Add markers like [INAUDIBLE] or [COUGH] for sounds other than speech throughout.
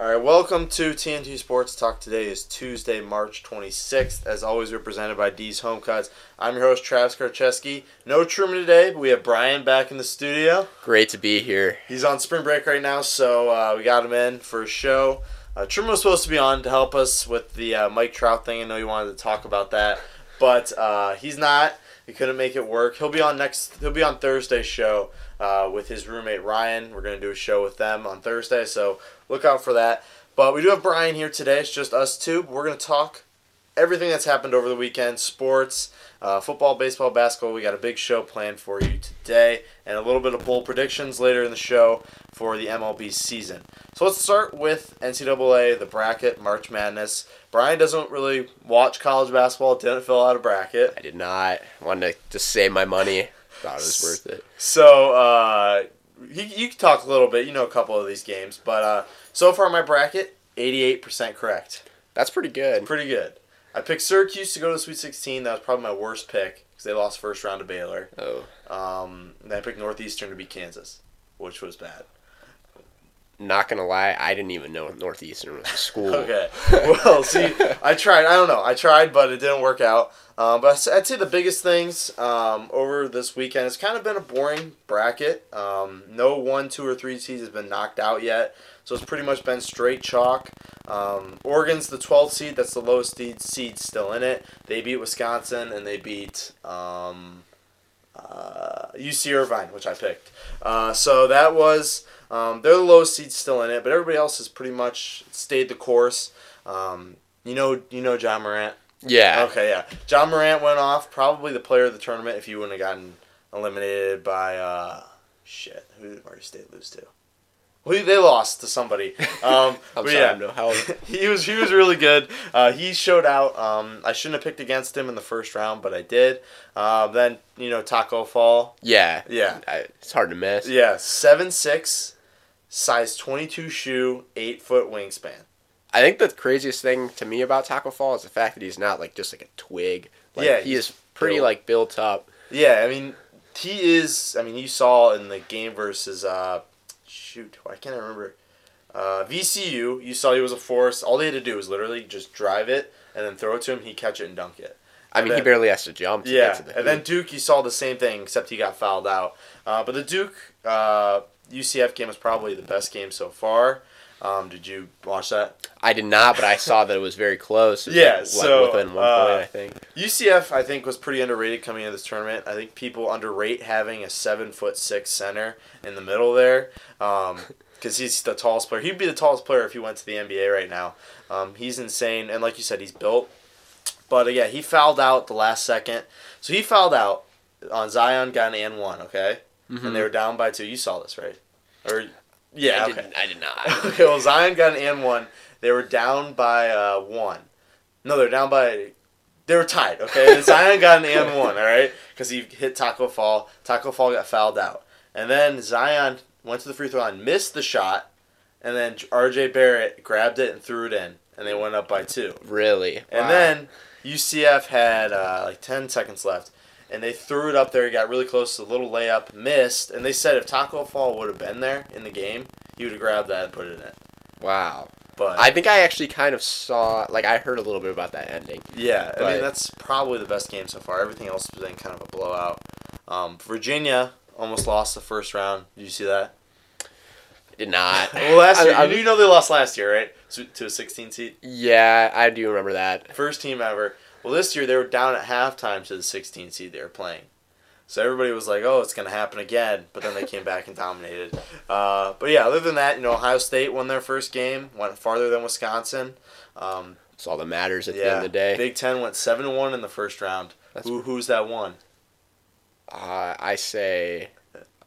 All right, welcome to TNT Sports Talk. Today is Tuesday, March 26th. As always, we're presented by D's Home Cuts. I'm your host, Travis Karcheski. No Truman today, but we have Brian back in the studio. Great to be here. He's on spring break right now, so uh, we got him in for a show. Uh, Truman was supposed to be on to help us with the uh, Mike Trout thing. I know you wanted to talk about that, but uh, he's not. He couldn't make it work. He'll be on next. He'll be on Thursday's show uh, with his roommate Ryan. We're gonna do a show with them on Thursday, so look out for that. But we do have Brian here today. It's just us two. We're gonna talk everything that's happened over the weekend, sports, uh, football, baseball, basketball. We got a big show planned for you today, and a little bit of bold predictions later in the show for the MLB season. So let's start with NCAA, the bracket, March Madness. Brian doesn't really watch college basketball. Didn't fill out a bracket. I did not. Wanted to just save my money. Thought it was worth it. So uh, you, you can talk a little bit. You know a couple of these games, but uh, so far my bracket, eighty-eight percent correct. That's pretty good. Pretty good. I picked Syracuse to go to the Sweet Sixteen. That was probably my worst pick because they lost first round to Baylor. Oh, Um, and I picked Northeastern to beat Kansas, which was bad. Not gonna lie, I didn't even know Northeastern was a school. [LAUGHS] Okay. Well, see, I tried. I don't know. I tried, but it didn't work out. Um, but I'd say the biggest things um, over this weekend, it's kind of been a boring bracket. Um, no one, two, or three seeds has been knocked out yet. So it's pretty much been straight chalk. Um, Oregon's the 12th seed. That's the lowest seed, seed still in it. They beat Wisconsin and they beat um, uh, UC Irvine, which I picked. Uh, so that was um, they're the lowest seed still in it, but everybody else has pretty much stayed the course. Um, you know, you know Ja Morant. Yeah. Okay, yeah. Ja Morant went off, probably the player of the tournament if you wouldn't have gotten eliminated by uh, shit. Who did Murray State lose to? Well, they lost to somebody. [LAUGHS] Um, I'm sorry, yeah. No help. [LAUGHS] he was he was really good. Uh, he showed out. Um, I shouldn't have picked against him in the first round, but I did. Uh, then you know Taco Fall. Yeah. Yeah, I, it's hard to miss. yeah, seven six, size twenty two shoe, eight foot wingspan. I think the craziest thing to me about Taco Fall is the fact that he's not like just like a twig. Like, Yeah, he is pretty built. like built up. Yeah, I mean he is. I mean you saw in the game versus uh, shoot, I can't I remember. Uh, VCU, you saw he was a force. All they had to do was literally just drive it and then throw it to him. He catch it and dunk it. I mean, then- he barely has to jump. To Yeah, Get to the and then. Duke, you saw the same thing, except he got fouled out. Uh, but the Duke uh, UCF game was probably the best game so far. Um, did you watch that? I did not, but I saw that it was very close. It [LAUGHS] Yeah, like, like, so, within one uh, point, I think. UCF, I think, was pretty underrated coming into this tournament. I think people underrate having a seven foot six center in the middle there, [LAUGHS] because he's the tallest player. He'd be the tallest player if he went to the NBA right now. Um, he's insane, and like you said, he's built. But uh, yeah, he fouled out the last second. So he fouled out on Zion, got an and one, okay, and they were down by two. You saw this, right? Or yeah, I, okay. did, I did not. [LAUGHS] okay, well Zion got an and one. They were down by uh, one. No, they're down by. They were tied. Okay, and Zion got an [LAUGHS] and one. All right, because he hit Taco Fall. Taco Fall got fouled out, and then Zion went to the free throw line, missed the shot, and then R.J. Barrett grabbed it and threw it in, and they went up by two. really? And Wow. then UCF had uh, like 10 seconds left, and they threw it up there. He got really close to the little layup, missed, and they said if Taco Fall would have been there in the game, he would have grabbed that and put it in. Wow. But I think I actually kind of saw, like, I heard a little bit about that ending. yeah, I but- mean that's probably the best game so far. Everything else has been kind of a blowout. Um, Virginia almost lost the first round. Did you see that? Did not. [LAUGHS] Well, last I- year I- you know they lost last year, right? So, to a 16 seed, Yeah, I do remember that. first team ever. Well, this year they were down at halftime to the 16 seed they were playing. So everybody was like, "Oh, it's gonna happen again," but then they came back and dominated. [LAUGHS] Uh, but yeah, other than that, you know, Ohio State won their first game, went farther than Wisconsin. Um, It's all that matters at the end of the day. Big Ten went seven one in the first round. That's- Who, who's that one? Uh, I say,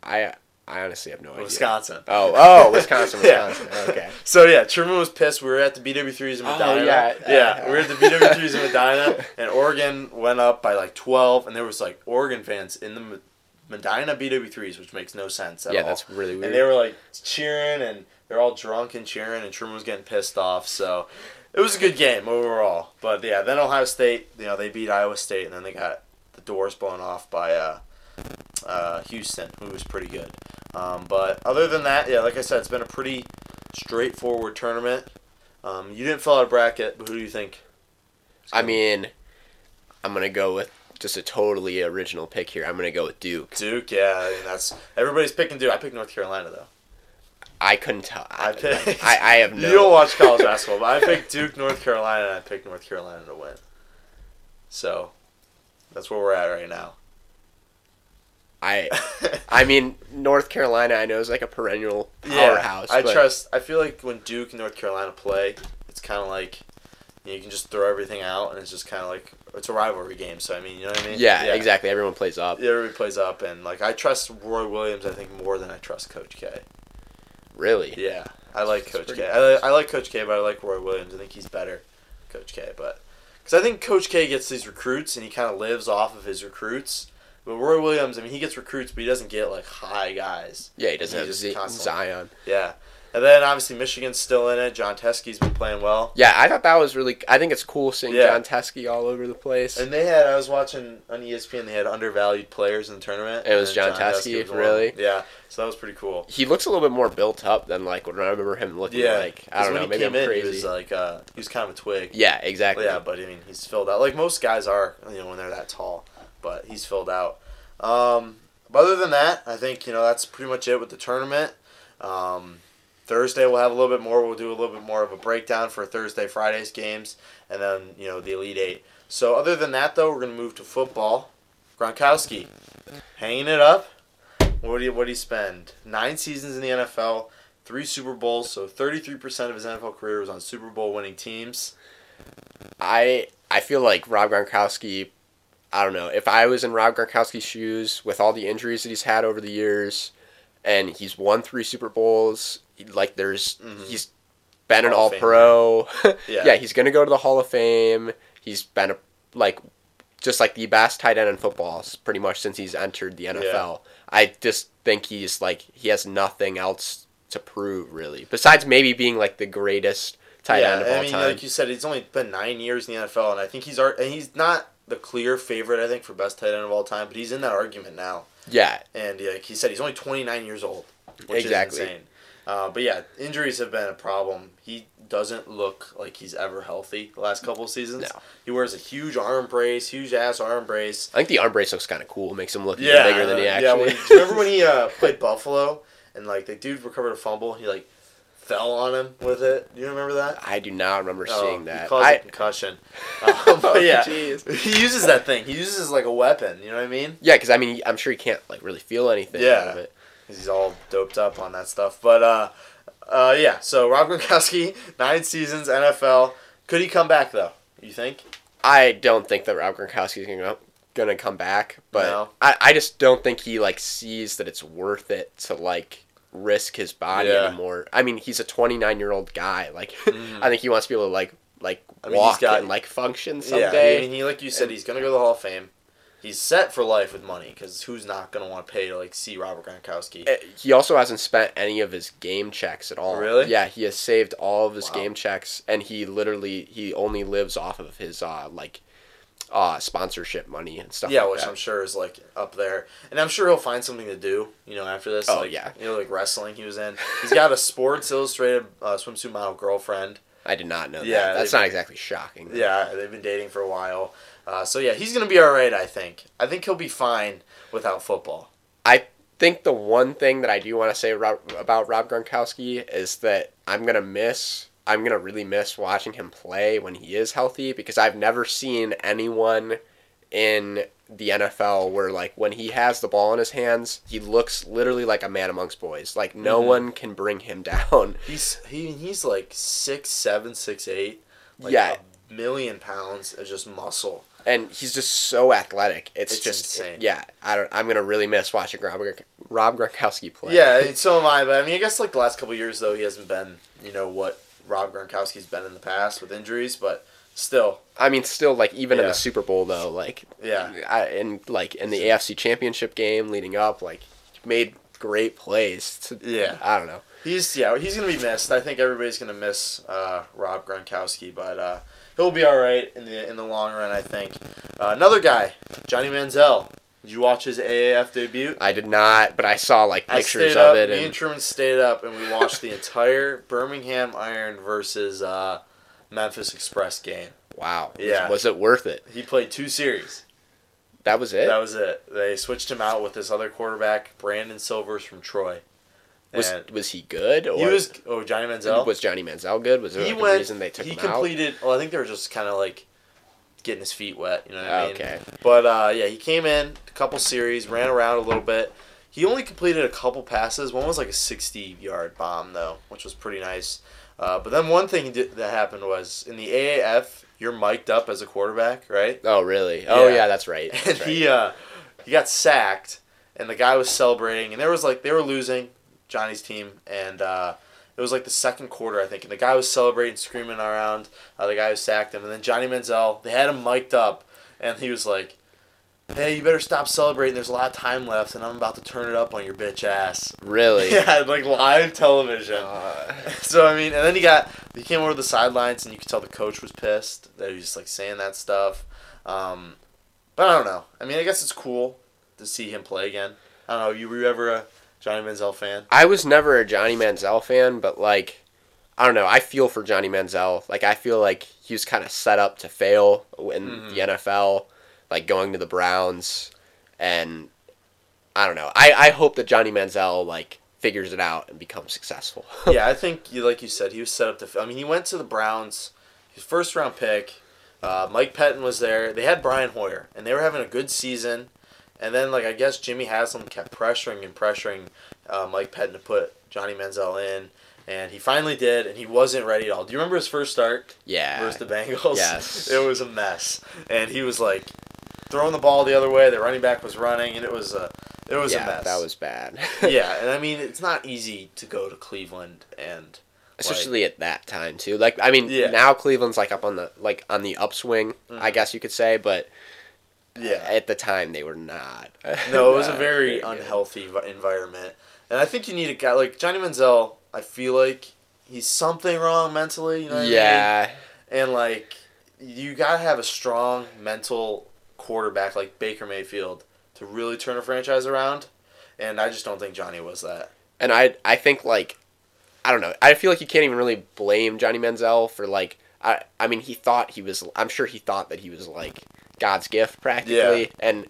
I I honestly have no idea. Wisconsin. Oh, oh, [LAUGHS] Wisconsin, Yeah. Wisconsin. Okay. So yeah, Truman was pissed. We were at the BW3s in Oh, Medina. yeah. yeah, we were at the [LAUGHS] BW3s in Medina, and Oregon went up by like twelve, and there was like Oregon fans in the Me- Medina BW3s, which makes no sense at Yeah, all. that's really weird. and they were like cheering, and they're all drunk and cheering, and Truman was getting pissed off. So it was a good game overall. But yeah, then Ohio State, you know, they beat Iowa State, and then they got the doors blown off by uh, uh, Houston, who was pretty good. Um, but other than that, yeah, like I said, it's been a pretty straightforward tournament. Um, you didn't fill out a bracket, but who do you think? I mean, I'm gonna go with just a totally original pick here. I'm gonna go with Duke. Duke, yeah, I mean, that's everybody's picking Duke. I picked North Carolina though. I couldn't tell. I, I picked. [LAUGHS] I, I have [LAUGHS] no. You don't watch college basketball, but I picked Duke, North Carolina, and I picked North Carolina to win. So, that's where we're at right now. I [LAUGHS] I mean North Carolina. I know is like a perennial Yeah, powerhouse. I but trust. I feel like when Duke and North Carolina play, it's kind of like you, know, you can just throw everything out, and it's just kind of like it's a rivalry game. So I mean, you know what I mean? Yeah, exactly. Everyone plays up. Yeah, everybody plays up, and like I trust Roy Williams. I think more than I trust Coach K. Really. Yeah, I like That's Coach K. I, I like Coach K, but I like Roy Williams. I think he's better, Coach K. But because I think Coach K gets these recruits, and he kind of lives off of his recruits. But Roy Williams, I mean, he gets recruits, but he doesn't get like high guys. Yeah, he doesn't He have Z- Zion. Yeah, and then obviously Michigan's still in it. Jon Teske's been playing well. Yeah, I thought that was really. I think it's cool seeing Yeah. Jon Teske all over the place. And they had I was watching on ESPN. They had undervalued players in the tournament. It was and Jon Teske, really? Yeah, so that was pretty cool. he looks a little bit more built up than like when I remember him looking Yeah, like. I don't know. he Maybe I'm in, crazy. He was like uh, he was kind of a twig. yeah, exactly. Yeah, but I mean, he's filled out like most guys are, you know, when they're that tall. But he's filled out. Um, but other than that, I think you know that's pretty much it with the tournament. Um, Thursday we'll have a little bit more. We'll do a little bit more of a breakdown for Thursday, Friday's games, and then you know the Elite Eight. So other than that, though, we're gonna move to football. Gronkowski, hanging it up. What do you what do you spend? Nine seasons in the NFL, three Super Bowls. So thirty three percent of his NFL career was on Super Bowl winning teams. I I feel like Rob Gronkowski. I don't know if I was in Rob Gronkowski's shoes with all the injuries that he's had over the years, and he's won three Super Bowls. Like there's Mhm. he's been an All Fame, Pro. [LAUGHS] Yeah. yeah, he's gonna go to the Hall of Fame. He's been a, like just like the best tight end in football pretty much since he's entered the NFL. I just think he's like he has nothing else to prove really besides maybe being like the greatest tight yeah, end of all I mean, time. like you said, he's only been nine years in the NFL, and I think he's and he's not the clear favorite. I think for best tight end of all time, but he's in that argument now. yeah, And like he said, he's only twenty nine years old, which Exactly. is insane. Uh, but yeah, injuries have been a problem. He doesn't look like he's ever healthy the last couple of seasons. No. He wears a huge arm brace, huge ass arm brace. I think the arm brace looks kind of cool. It Makes him look Yeah, bigger than he actually. Yeah, when, [LAUGHS] you remember when he uh, [LAUGHS] played Buffalo and like the dude recovered a fumble? He like fell on him with it. Do you remember that? I do not remember Oh, seeing that. calls I, it concussion. Um, [LAUGHS] but yeah, jeez. he uses that thing. He uses it like a weapon. You know what I mean? yeah, because I mean, I'm sure he can't like really feel anything Yeah. out of it. 'Cause he's all doped up on that stuff. But uh, uh, yeah. So Rob Gronkowski, [LAUGHS] nine seasons, NFL. Could he come back though? You think? I don't think that Rob Gronkowski is gonna gonna come back, but No. I, I just don't think he like sees that it's worth it to like risk his body Yeah. anymore. I mean, he's a 29 year old guy. Like, [LAUGHS] Mhm. I think he wants to be able to like like I mean, he's walk got- and like function Yeah. someday. I mean, he like you said, he's gonna go to the Hall of Fame. He's set for life with money because who's not gonna want to pay to like see Robert Gronkowski? Uh, He also hasn't spent any of his game checks at all. Really? Yeah, he has saved all of his Wow. game checks, and he literally he only lives off of his uh like uh sponsorship money and stuff. Yeah, like which that. I'm sure is like up there, and I'm sure he'll find something to do. You know, after this. Oh, like, yeah. You know, like wrestling. He was in. He's got a Sports Illustrated uh, swimsuit model girlfriend. I did not know Yeah, that. That's not exactly shocking. though. Yeah, they've been dating for a while. Uh, so yeah, he's gonna be all right. I think. I think he'll be fine without football. I think the one thing that I do want to say about Rob Gronkowski is that I'm gonna miss. I'm gonna really miss watching him play when he is healthy because I've never seen anyone in the NFL where like when he has the ball in his hands, he looks literally like a man amongst boys. Like no Mhm. one can bring him [LAUGHS] down. He's he he's like six seven, six eight. Like Yeah. a million pounds of just muscle. and he's just so athletic. It's, It's just insane. Yeah, I don't. I'm gonna really miss watching Rob, Rob Gronkowski play. Yeah, so am I. But I mean, I guess like the last couple of years though, he hasn't been you know what Rob Gronkowski's been in the past with injuries, but still, I mean, still like even in the Super Bowl though, like yeah. I, and like in the AFC Championship game leading up, like made great plays. To, Yeah. I don't know. He's yeah, he's gonna be missed. I think everybody's gonna miss uh, Rob Gronkowski, but uh, he'll be all right in the in the long run. I think. Uh, another guy, Johnny Manziel. Did you watch his AAF debut? I did not, but I saw like pictures of up. it Me and and Truman stayed up and we watched the entire Birmingham Iron versus uh, Memphis Express game. wow. Yeah. Was, it worth it? He played two series. That was it. That was it. They switched him out with this other quarterback, Brandon Silvers from Troy. was And was he good or he was oh Johnny Manziel. was Johnny Manziel good? Was there he like, went. a reason they took he him out? He completed. Well, I think they were just kind of like getting his feet wet. You know what I mean? Okay. But uh, yeah, he came in a couple series, ran around a little bit. He only completed a couple passes. One was like a sixty-yard bomb though, which was pretty nice. Uh, but then one thing did, that happened was in the AAF, you're mic'd up as a quarterback, right? Oh really? Oh Yeah. yeah, that's right. [LAUGHS] And right. he uh, he got sacked, and the guy was celebrating, and there was like they were losing Johnny's team, and uh, it was like the second quarter, I think, and the guy was celebrating, screaming around uh, the guy who sacked him, and then Johnny Manziel, they had him mic'd up, and he was like, "Hey, you better stop celebrating. There's a lot of time left, and I'm about to turn it up on your bitch ass." really. [LAUGHS] Yeah, like live television. Uh, [LAUGHS] So I mean, and then he got he came over to the sidelines, and you could tell the coach was pissed that he was like saying that stuff. Um, but I don't know. I mean, I guess it's cool to see him play again. I don't know. You were you ever a Johnny Manziel fan? I was never a Johnny Manziel fan, but like, I don't know. I feel for Johnny Manziel. Like, I feel like he was kind of set up to fail in Mhm. the NFL, like going to the Browns, and I don't know. I I hope that Johnny Manziel like figures it out and becomes successful. [LAUGHS] yeah, I think you like you said he was set up to. I mean, he went to the Browns, his first round pick. Uh, Mike Pettine was there. They had Brian Hoyer, and they were having a good season. And then, like I guess Jimmy Haslam kept pressuring and pressuring uh, Mike Pettine to put Johnny Manziel in, and he finally did. And he wasn't ready at all. Do you remember his first start yeah. versus the Bengals? Yes. [LAUGHS] it was a mess, and he was like throwing the ball the other way. The running back was running, and it was a it was yeah, a mess. that was bad. [LAUGHS] yeah, [LAUGHS] and I mean it's not easy to go to Cleveland and especially at that time too. Like I mean, Yeah. now Cleveland's like up on the like on the upswing, I Mhm. guess you could say, but yeah. at the time they were not. No, it was a [LAUGHS] very unhealthy environment, and I think you need a guy like Johnny Manziel. I feel like he's something wrong mentally. You know what I mean? Yeah, and like you gotta have a strong mental quarterback like Baker Mayfield to really turn a franchise around, and I just don't think Johnny was that. and I I think like I don't know. I feel like you can't even really blame Johnny Manziel for like I I mean he thought he was I'm sure he thought that he was like God's gift practically, Yeah. and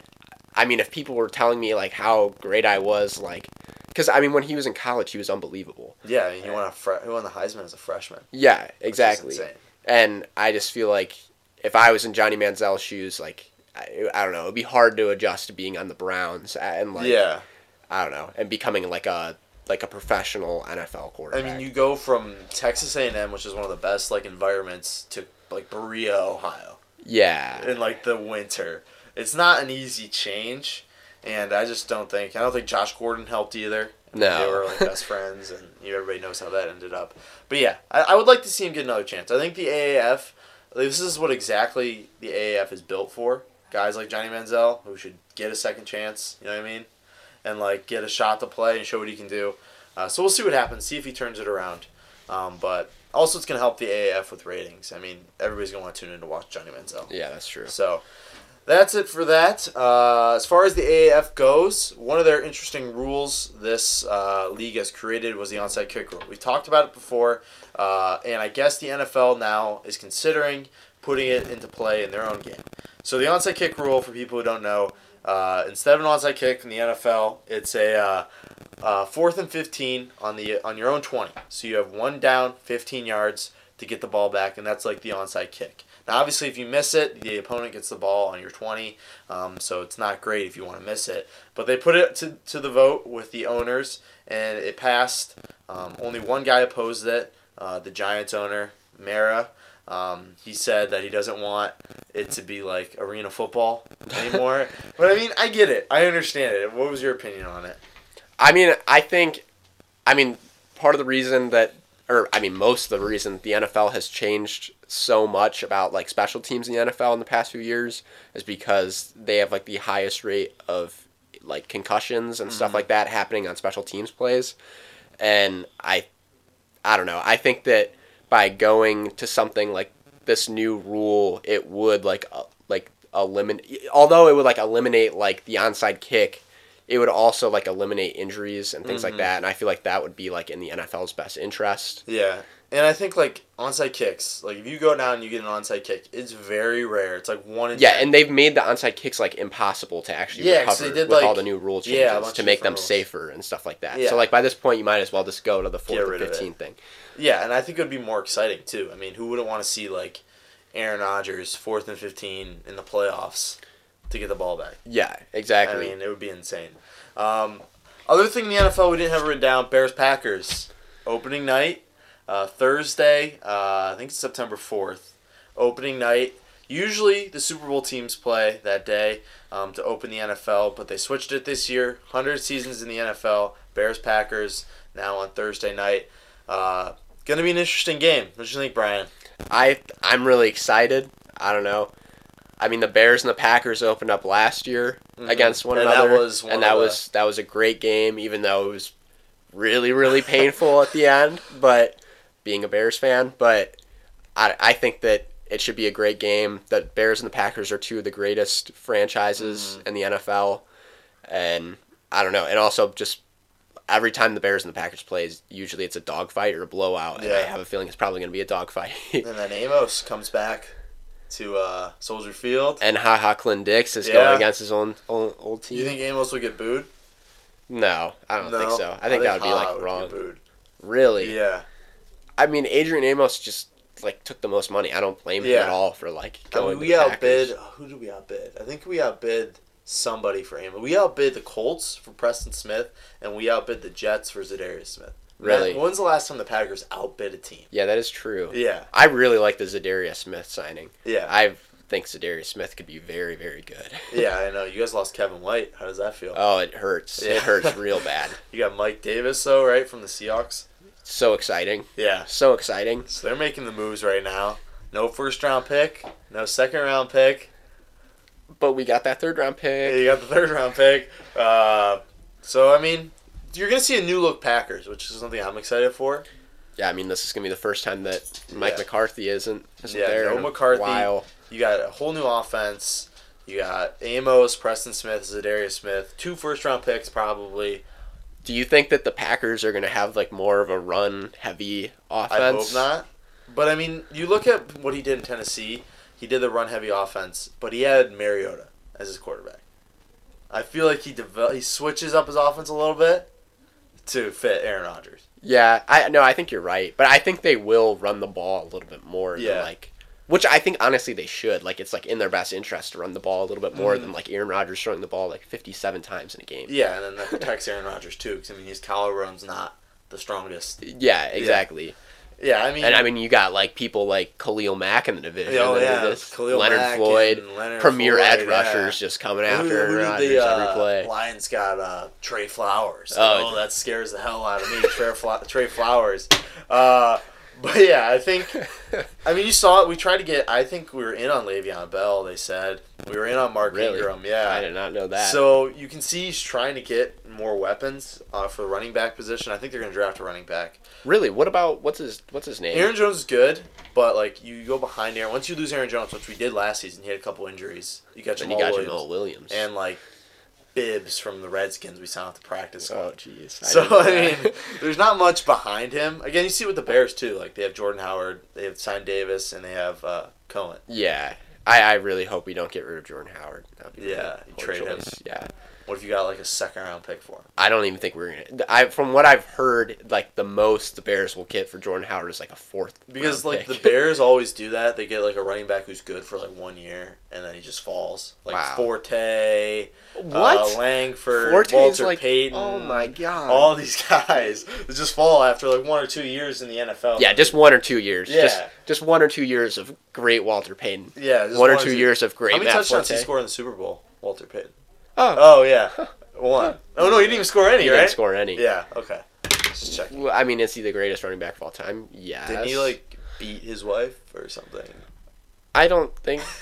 I mean if people were telling me like how great I was like because I mean when he was in college he was unbelievable. Yeah, I mean, he won a fre- he won the Heisman as a freshman. Yeah, exactly. And I just feel like if I was in Johnny Manziel's shoes, like I, I don't know, it'd be hard to adjust to being on the Browns and like yeah, I don't know, and becoming like a like a professional NFL quarterback. I mean, you go from Texas A&M, which is one of the best like environments, to like Berea, Ohio. Yeah, in like the winter. It's not an easy change, and I just don't think I don't think Josh Gordon helped either. No. they were like [LAUGHS] best friends, and you, everybody knows how that ended up. But yeah, I, I would like to see him get another chance. I think the AAF, this is what exactly the AAF is built for. Guys like Johnny Manziel who should get a second chance. You know what I mean? And like get a shot to play and show what he can do. Uh, so we'll see what happens. See if he turns it around. Um, but also, it's gonna help the AAF with ratings. I mean, everybody's gonna want to tune in to watch Johnny Manziel. yeah, that's true. So that's it for that. Uh, as far as the AAF goes, one of their interesting rules this uh, league has created was the onside kick rule. We've talked about it before, uh, and I guess the NFL now is considering putting it into play in their own game. So the onside kick rule, for people who don't know, uh, instead of an onside kick in the NFL, it's a uh, uh, fourth and fifteen on the on your own twenty. So you have one down, fifteen yards to get the ball back, and that's like the onside kick. Now, obviously, if you miss it, the opponent gets the ball on your 20, um, so it's not great if you want to miss it. But they put it to, to the vote with the owners, and it passed. Um, only one guy opposed it, uh, the Giants owner, Mara. Um, he said that he doesn't want it to be like arena football [LAUGHS] anymore. but I mean, I get it. I understand it. What was your opinion on it? I mean, I think, I mean, part of the reason that, or I mean, most of the reason the NFL has changed so much about like special teams in the NFL in the past few years is because they have like the highest rate of like concussions and stuff Mhm. like that happening on special teams plays, and I, I don't know. I think that by going to something like this new rule, it would like uh, like eliminate. Although it would like eliminate like the onside kick, it would also like eliminate injuries and things like Mhm. that. And I feel like that would be like in the NFL's best interest. Yeah. And I think like onside kicks, like if you go down and you get an onside kick, it's very rare. It's like one in Yeah, 10. and they've made the onside kicks like impossible to actually Yeah, recover they did, with all like- the new rule changes yeah, to make them rules. safer and stuff like that. Yeah. So like by this point, you might as well just go to the fourth Get to rid of it. fifteen thing. Yeah, and I think it would be more exciting too. I mean, who wouldn't want to see like Aaron Rodgers fourth and fifteen in the playoffs to get the ball back? Yeah, exactly. I mean, it would be insane. Um, other thing in the NFL we didn't have written down: Bears Packers opening night, uh, Thursday. Uh, I think it's September fourth. Opening night. Usually the Super Bowl teams play that day um, to open the NFL, but they switched it this year. Hundred seasons in the NFL. Bears Packers now on Thursday night. Uh, gonna be an interesting game. What do you think, Brian? I I'm really excited. I don't know. I mean, the Bears and the Packers opened up last year Mhm. against one And that another, was one and that the- was that was a great game, even though it was really really painful at the end. But being a Bears fan, but I I think that it should be a great game. The Bears and the Packers are two of the greatest franchises Mhm. in the NFL, and I don't know. And also just every time the Bears and the Packers plays, usually it's a dogfight or a blowout, and I have a feeling it's probably going to be a dogfight. And then Amos comes back to uh, Soldier Field. and Ha Ha Clint Dix is Yeah. going against his own old, old team. you think Amos will get booed? no, I don't think so. I think that would be like would wrong. Really? Yeah. I mean, Adrian Amos just like took the most money. I don't blame him Yeah. at all for like I going. mean, to we the outbid. Packers. Who did we outbid? I think we outbid somebody for Amos. We outbid the Colts for Preston Smith, and we outbid the Jets for Za'Darius Smith. Really? When's the last time the Packers outbid a team? Yeah, that is true. Yeah. I really like the Za'Darius Smith signing. Yeah. I think Za'Darius Smith could be very, very good. [LAUGHS] yeah, I know. You guys lost Kevin White. How does that feel? oh, it hurts. Yeah. It hurts real [LAUGHS] bad. You got Mike Davis, though, right, from the Seahawks? So exciting. Yeah. So exciting. So they're making the moves right now. No first round pick, no second round pick. But we got that third round pick. You got the third round pick. Uh, so, I mean, you're going to see a new look Packers, which is something I'm excited for. Yeah, I mean, this is gonna be the first time that Mike Yeah. McCarthy isn't, isn't Yeah, there no McCarthy. while. You got a whole new offense. You got Amos, Preston Smith, Za'Darius Smith, two first round picks probably. Do you think that the Packers are going to have like more of a run heavy offense? I hope not. But I mean, you look at what he did in Tennessee. He did the run heavy offense, but he had Mariota as his quarterback. I feel like he devel- he switches up his offense a little bit to fit Aaron Rodgers. Yeah, I no, I think you're right, but I think they will run the ball a little bit more Yeah. than like which I think honestly they should. Like it's like in their best interest to run the ball a little bit more Mhm. than like Aaron Rodgers throwing the ball like 57 times in a game. Yeah, and then that [LAUGHS] protects Aaron Rodgers too, because I mean his collar run's not the strongest. Yeah, exactly. Yeah, I mean, And I mean you got like people like Khalil Mack in the division. Oh, yeah, Leonard Mack Floyd, Leonard premier Floyd, edge yeah. rushers just coming Who- after who did Rodgers the, uh, every play. Lions got uh, Trey Flowers. Oh. Oh, that scares the hell out of me. Trey Flowers. Uh, [LAUGHS] but yeah, I think. I mean, you saw it. We tried to get. I think we were in on Le'Veon Bell. They said we were in on Mark Really? Ingram. Yeah. I did not know that. So you can see he's trying to get more weapons uh, for the running back position. I think they're going to draft a running back. really, what about what's his what's his name? Aaron Jones is good, but like you go behind Aaron. Once you lose Aaron Jones, which we did last season, he had a couple injuries. You got and you got Williams Jamaal Williams. and like Bibbs from the Redskins. We signed at the practice oh jeez. so I mean, there's not much behind him. Again, you see with the Bears too. Like they have Jordan Howard, they have signed Davis, and they have uh, Cohen. Yeah, I, I really hope we don't get rid of Jordan Howard. Yeah, a you poor trade him. Yeah, What if you got like a second round pick for him? I don't even think we're gonna. I from what I've heard, like the most the Bears will get for Jordan Howard is like a fourth. Because like pick. the Bears always do that. They get like a running back who's good for like one year, and then he just falls. Like Wow. Forte, what? uh, Langford, Forte's Walter like Payton. oh my god. All these [LAUGHS] guys just fall after like one or two years in the NFL. yeah, just one or two years. Yeah. Just just one or two years of great Walter Payton. yeah, just one or one two years of great How many Matt touchdowns Forte. he scored in the Super Bowl? Walter Payton. Oh, Oh yeah, [LAUGHS] one. Oh no, he didn't even score any, he right? didn't score any. Yeah. Okay. Just checking. Well, I mean, is he the greatest running back of all time? Yeah. Didn't he like beat his wife or something? I don't think. [LAUGHS]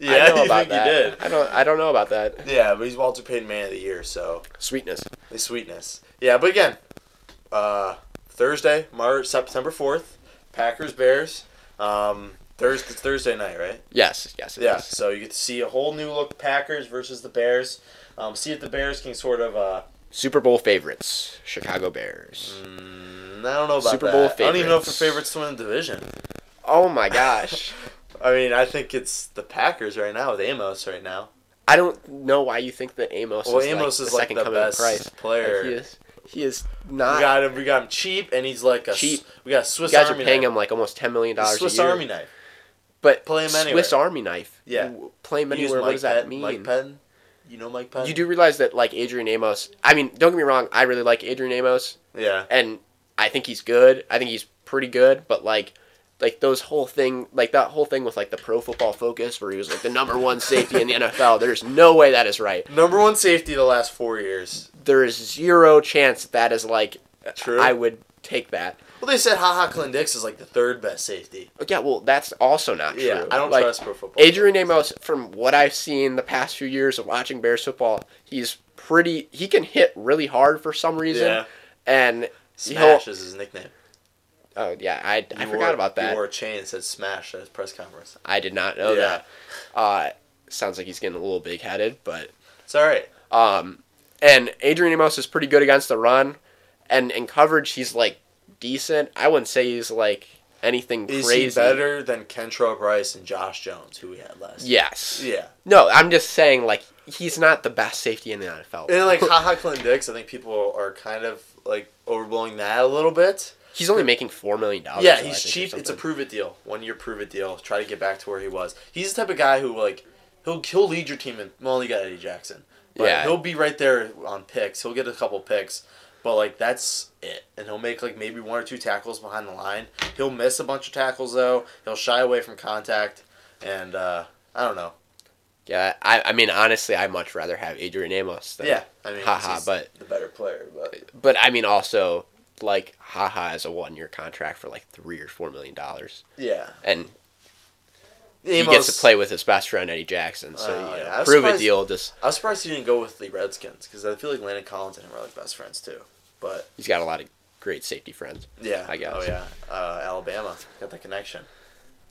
Yeah, I know you about think that. he did. I don't. I don't know about that. Yeah, but he's Walter Payton Man of the Year, so Sweetness. the sweetness. Yeah, but again, uh, Thursday, March September fourth, Packers Bears. Um, Thursday, Thursday night, right? Yes, yes, Yeah. is. So you get to see a whole new look Packers versus the Bears. Um, see if the Bears can sort of. Uh, Super Bowl favorites, Chicago Bears. mm, I don't know about Super that. Bowl I don't even know if the favorites. favorites to win the division. Oh my gosh. [LAUGHS] I mean, I think it's the Packers right now with Amos right now. I don't know why you think that Amos Well, is Amos like is the like second the coming of best Christ. Like, player. he is. He is not. we got him. We got him cheap, and he's like a Cheap. We got a you Swiss guys Army are paying knife. him like almost ten million dollars a Swiss. Army knife. But Play him Swiss anywhere. Army knife. Yeah. Play him anywhere. What does that Penn- mean? Mike Penn. You know Mike Penn. You do realize that like Adrian Amos. I mean, don't get me wrong. I really like Adrian Amos, Yeah. and I think he's good. I think he's pretty good. But like, like those whole thing, like that whole thing with like the Pro Football Focus, where he was like the number one safety in the [LAUGHS] NFL. There's no way that is right. Number one safety the last four years. There is zero chance that, that is like. True. I would take that. Well, they said Haha Clinton Dix is like the third best safety. Yeah, well, that's also not true. Yeah, I don't like, trust pro football. Adrian Amos, from what I've seen the past few years of watching Bears football, he's pretty. He can hit really hard for some reason, Yeah. and Smash is his nickname. oh yeah, I, I He forgot wore- about He that. wore a chain that said Smash at his press conference. I did not know Yeah. that. Uh, sounds like he's getting a little big headed, but It's all right. um, and Adrian Amos is pretty good against the run, and in coverage he's like decent. I wouldn't say he's like anything Is crazy. he better than Kentrell Brice and Josh Jones, who we had last? Yes. Yeah. No, I'm just saying like he's not the best safety in the NFL. And like [LAUGHS] Haha Clinton Dix, I think people are kind of like overblowing that a little bit. He's only making four million dollars. yeah, he's cheap. It's a prove it deal. One year prove it deal. Try to get back to where he was. He's the type of guy who like he'll he'll lead your team. In, well, you got Eddie Jackson. But Yeah. he'll be right there on picks. He'll get a couple picks, but like that's it. And he'll make like maybe one or two tackles behind the line. He'll miss a bunch of tackles though. He'll shy away from contact, and uh, I don't know. Yeah, I, I mean honestly, I much rather have Adrian Amos. Than, Yeah, I mean, Haha, he's but- the better player, but but I mean also like haha has a one year contract for like three or four million dollars, yeah, and Amos, he gets to play with his best friend Eddie Jackson. So Oh, you know, yeah. Prove a surprised- deal. Just I was surprised he didn't go with the Redskins because I feel like Landon Collins and him are like best friends too. But he's got a lot of great safety friends. yeah, I guess. Oh yeah, uh, Alabama got the connection.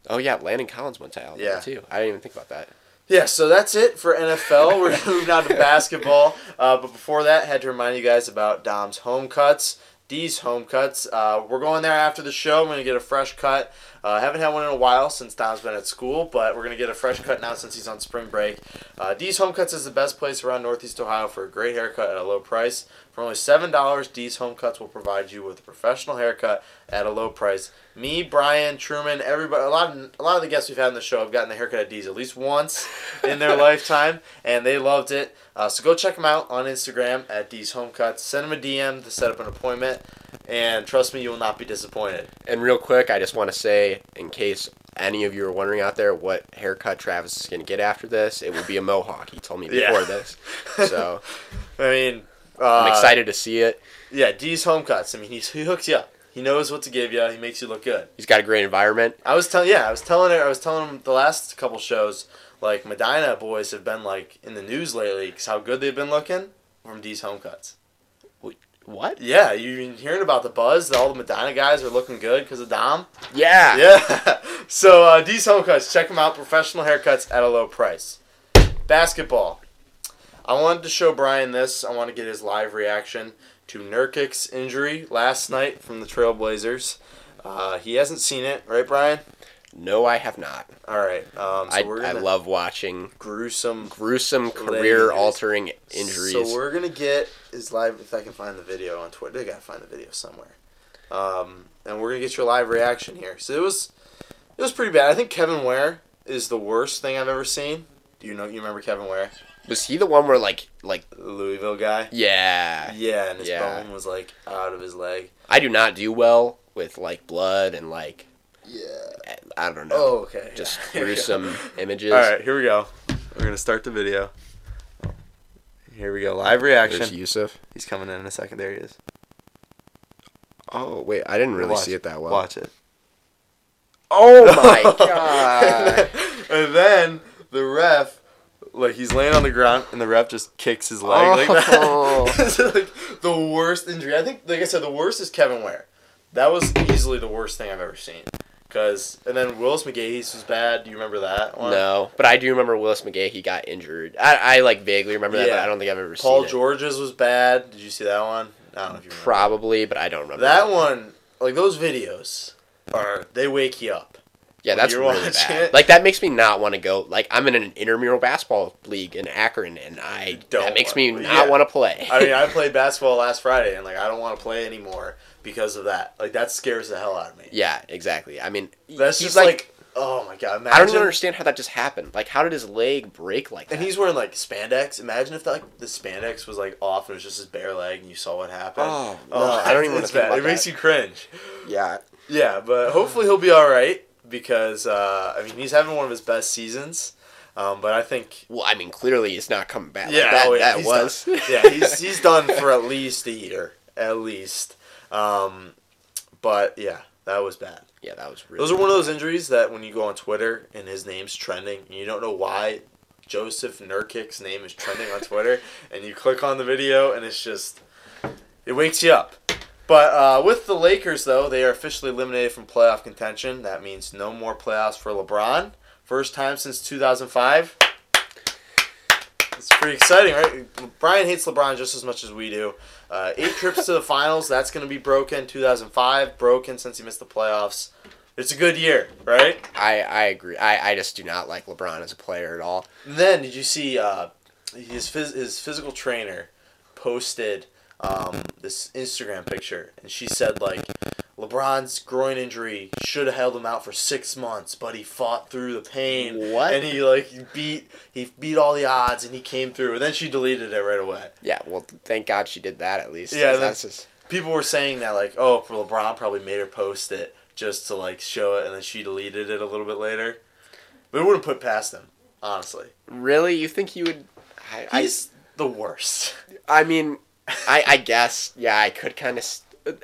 Oh yeah, Landon Collins went to Alabama Yeah. too. I didn't even think about that. Yeah, so that's it for NFL. We're moving on to [LAUGHS] basketball. Uh, but before that, I had to remind you guys about Dom's home cuts. D's home cuts. Uh, we're going there after the show. I'm gonna get a fresh cut. Uh, haven't had one in a while since Dom's been at school, but we're gonna get a fresh cut now since he's on spring break. Uh, D's home cuts is the best place around Northeast Ohio for a great haircut at a low price. For only seven dollars, D's home cuts will provide you with a professional haircut at a low price. Me, Brian, Truman, everybody, a lot of a lot of the guests we've had on the show have gotten the haircut at D's at least once in their [LAUGHS] lifetime, and they loved it. Uh, so go check them out on Instagram at D's Home Cuts. Send them a DM to set up an appointment, and trust me, you will not be disappointed. And real quick, I just want to say, in case any of you are wondering out there what haircut Travis is going to get after this, it will be a mohawk. He told me Yeah. before this, so [LAUGHS] I mean, uh, I'm excited to see it. Yeah, D's Home Cuts. I mean, he's, he hooks you up. He knows what to give you. He makes you look good. He's got a great environment. I was telling, yeah, I was telling her, I was telling him the last couple shows, like Medina boys have been like in the news lately because how good they've been looking from D's Home Cuts. What? Yeah, you've been hearing about the buzz that all the Medina guys are looking good because of Dom? Yeah. Yeah. [LAUGHS] so uh, D's Home Cuts, check them out. Professional haircuts at a low price. Basketball. I wanted to show Brian this. I want to get his live reaction to Nurkic's injury last night from the Trailblazers. Uh, he hasn't seen it, right, Brian? No, I have not. All right. Um, so I, I love watching gruesome gruesome career-altering injuries. So we're gonna get his live if I can find the video on Twitter. I gotta find the video somewhere. Um, and we're gonna get your live reaction here. So it was it was pretty bad. I think Kevin Ware is the worst thing I've ever seen. Do you know you remember Kevin Ware? Was he the one where like like Louisville guy? yeah? Yeah, and his Yeah. bone was like out of his leg. I do not do well with like blood and like Yeah. I don't know. Oh, okay. [LAUGHS] Just Here we go. gruesome images. All right, here we go. We're gonna start the video. Here we go. Live reaction. There's Jusuf. He's coming in in a second. There he is. Oh wait, I didn't really Watch- see it that well. Watch it. Oh [LAUGHS] my god! [LAUGHS] and then the ref, like he's laying on the ground, and the ref just kicks his leg like Oh. that. it's like the worst injury. I think, like I said, the worst is Kevin Ware. That was easily the worst thing I've ever seen. Because and then Willis McGahee's was bad. Do you remember that one? No, but I do remember Willis McGahee got injured. I, I like vaguely remember that, but Yeah. I don't think I've ever Paul seen it. Paul George's was bad. Did you see that one? I don't know if you remember. Probably, but I don't remember That one, like those videos, are they wake you up? Yeah, that's really bad. it. Like that makes me not want to go. Like I'm in an intramural basketball league in Akron, and I Don't that makes me not yeah. want to play. I mean, I [LAUGHS] played basketball last Friday, and like I don't want to play anymore because of that. Like that scares the hell out of me. yeah, exactly. I mean, That's just like, oh my god. Imagine, I don't even understand how that just happened. Like, how did his leg break like that? And he's wearing like spandex. Imagine if like the spandex was like off and it was just his bare leg, and you saw what happened. Oh, oh no, I don't even it's bad. It makes that. you cringe. yeah, Yeah, but hopefully he'll be all right because uh, I mean he's having one of his best seasons. Um, but I think well, I mean, clearly he's not coming back. Like yeah, that, oh, yeah, that was. done. yeah he's he's done for at least a year, at least. Um, but yeah, that was bad. yeah, that was really. Those are one of those injuries that when you go on Twitter and his name's trending and you don't know why Jusuf Nurkic's name is trending on Twitter and you click on the video and it's just it wakes you up. But uh, with the Lakers though, they are officially eliminated from playoff contention. That means no more playoffs for LeBron. First time since 2005. It's pretty exciting, right? Brian hates LeBron just as much as we do. Uh, eight trips to the [LAUGHS] finals. That's going to be broken. 2005 broken since he missed the playoffs. It's a good year, right? I I agree. I I just do not like LeBron as a player at all. And then did you see uh, his phys- his physical trainer posted um, this Instagram picture, and she said like LeBron's groin injury should have held him out for six months, but he fought through the pain. What? And he like he beat he beat all the odds, and he came through. And then she deleted it right away. Yeah, well, thank God she did that at least. Yeah, that's- just. People were saying that like, oh, for LeBron probably made her post it just to like show it, and then she deleted it a little bit later. But it wouldn't put past him, honestly. Really, you think he would? I I, He's the worst. I mean, I I guess yeah, I could kind of.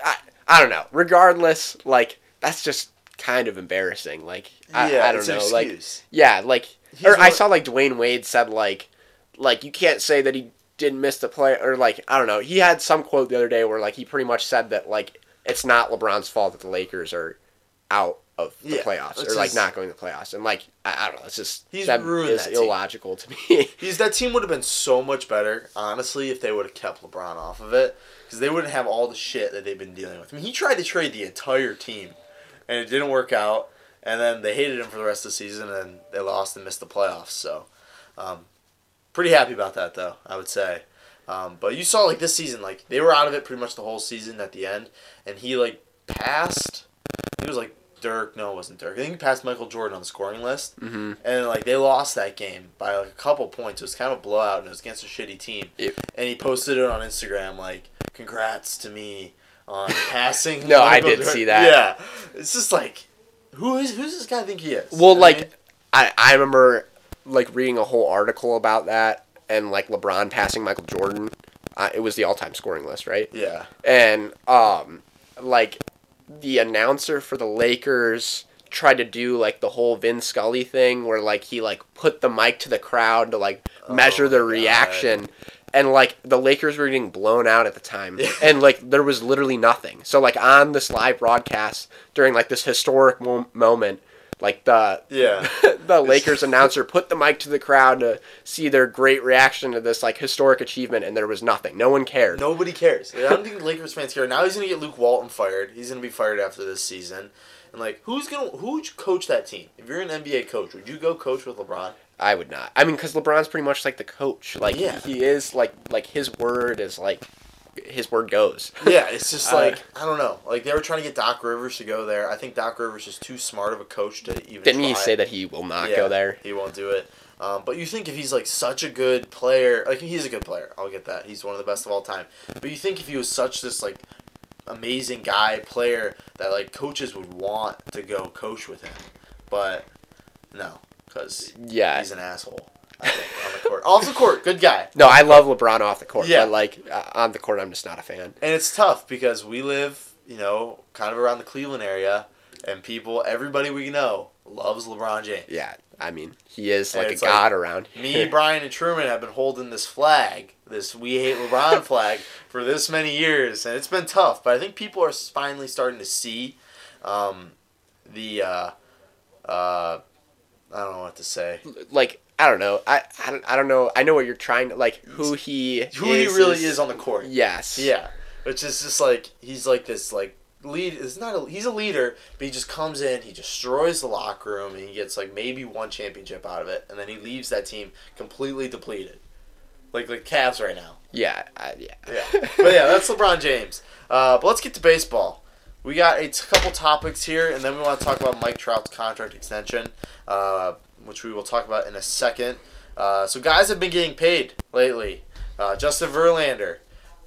I I don't know. Regardless, like that's just kind of embarrassing. Like I, yeah, I don't know. Like yeah, like He's or I saw like Dwyane Wade said like like you can't say that he didn't miss the play or like I don't know. He had some quote the other day where like he pretty much said that like it's not LeBron's fault that the Lakers are out of the Yeah, playoffs or like just- not going to the playoffs and like I, I don't know. It's just He's that ruined is that illogical to me. [LAUGHS] He's that team would have been so much better, honestly, if they would have kept LeBron off of it, because they wouldn't have all the shit that they've been dealing with. I mean, he tried to trade the entire team, and it didn't work out. And then they hated him for the rest of the season, and they lost and missed the playoffs. So, um, pretty happy about that, though. I would say. Um, but you saw like this season, like they were out of it pretty much the whole season at the end, and he like passed. He was like Dirk. No, it wasn't Dirk. I think he passed Michael Jordan on the scoring list. hmm And like they lost that game by like a couple points. It was kind of a blowout, and it was against a shitty team. Yep. And he posted it on Instagram like, "Congrats to me on [LAUGHS] passing." No, I did Jordan." see that. Yeah, it's just like, who is who's this guy I think he is? Well, You know what I like mean? I I remember like reading a whole article about that and like LeBron passing Michael Jordan. Uh, it was the all-time scoring list, right? yeah, and um like the announcer for the Lakers tried to do like the whole Vin Scully thing where like he like put the mic to the crowd to like oh, measure Oh the my God. reaction. And like the Lakers were getting blown out at the time. [LAUGHS] And like there was literally nothing. So like on this live broadcast during like this historic mo- moment like the yeah. [LAUGHS] the Lakers announcer put the mic to the crowd to see their great reaction to this like historic achievement and there was nothing no one cared Nobody cares. I don't think Lakers fans care. Now he's gonna get Luke Walton fired. He's gonna be fired after this season. And like, who's gonna who coach that team? If you're an NBA coach, would you go coach with LeBron? I would not. I mean, because LeBron's pretty much like the coach. Like Yeah. he is like like his word is like his word goes. Yeah, it's just Uh, like I don't know. Like they were trying to get Doc Rivers to go there. I think Doc Rivers is too smart of a coach to even. Didn't he say that he will not Yeah, go there? He won't do it. Um, but you think if he's like such a good player, like he's a good player, I'll get that. He's one of the best of all time. But you think if he was such this like amazing guy player that like coaches would want to go coach with him, but no, because Yeah. he's an asshole. I think, court, off the court, good guy. No, I love LeBron off the court, Yeah. but like uh, on the court, I'm just not a fan. And it's tough because we live, you know, kind of around the Cleveland area, and people, everybody we know loves LeBron James. Yeah, I mean, he is like a like, god around Me. [LAUGHS] Brian, and Truman have been holding this flag, this "We Hate LeBron" [LAUGHS] flag, for this many years, and it's been tough. But I think people are finally starting to see um, the uh, uh, I don't know what to say. Like I don't know. I, I, don't, I don't know. I know what you're trying to like. Who he Who he really is, is on the court. Yes. Yeah, which is just like he's like this like lead. Is not a, he's a leader, but he just comes in, he destroys the locker room, and he gets like maybe one championship out of it, and then he leaves that team completely depleted, like the Cavs right now. Yeah. Yeah. Yeah, but yeah, that's LeBron James. Uh, but let's get to baseball. We got a t- couple topics here, and then we want to talk about Mike Trout's contract extension, uh, which we will talk about in a second. Uh, so guys have been getting paid lately. Uh, Justin Verlander,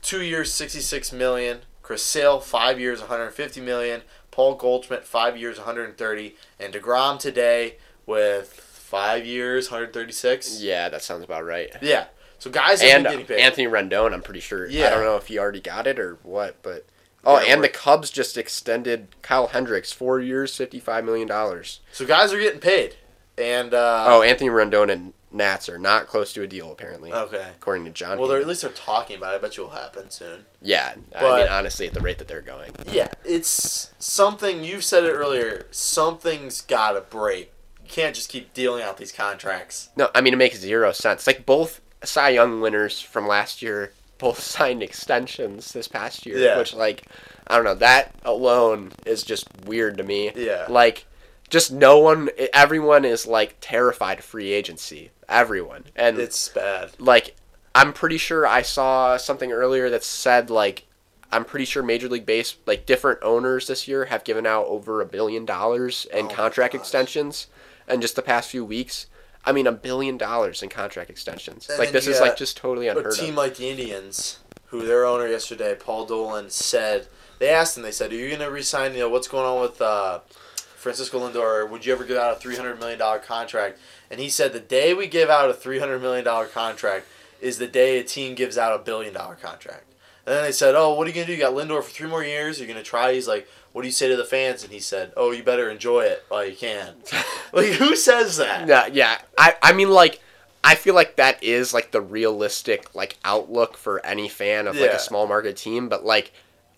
two years, sixty-six million. Chris Sale, five years, one hundred fifty million. Paul Goldschmidt, five years, one hundred thirty. And Degrom today with five years, one hundred thirty-six. Yeah, that sounds about right. Yeah. So guys have And been getting paid. Anthony Rendon, I'm pretty sure. Yeah. I don't know if he already got it or what, but oh, Yeah, and the Cubs just extended Kyle Hendricks four years, fifty-five million dollars. So guys are getting paid, and uh, oh, Anthony Rendon and Nats are not close to a deal apparently, okay. according to John. Well, they're, at least they're talking about it. I bet you will happen soon. yeah, I but- mean honestly, at the rate that they're going, Yeah, it's something. you've said it earlier. Something's got to break. You can't just keep dealing out these contracts. no, I mean it makes zero sense. Like both Cy Young winners from last year [LAUGHS] both signed extensions this past year, Yeah. which like I don't know that alone is just weird to me. Yeah. like just no one everyone is like terrified of free agency everyone and It's bad. like i'm pretty sure i saw something earlier that said like i'm pretty sure major league base like different owners this year have given out over a billion dollars in Oh contract extensions in just the past few weeks i mean a billion dollars in contract extensions And like this is like just totally unheard of A team of like the Indians, who their owner yesterday, Paul Dolan, said they asked him. They said, "Are you going to resign? You know, what's going on with uh, Francisco Lindor? Would you ever give out a three hundred million dollar contract?" And he said, "The day we give out a three hundred million dollar contract is the day a team gives out a billion dollar contract." And then they said, "Oh, what are you gonna do? You got Lindor for three more years. You're gonna try." He's like, "What do you say to the fans?" And he said, "Oh, you better enjoy it while you can." [LAUGHS] like, who says that? yeah yeah i i mean like I feel like that is like the realistic like outlook for any fan of like Yeah. a small market team, but like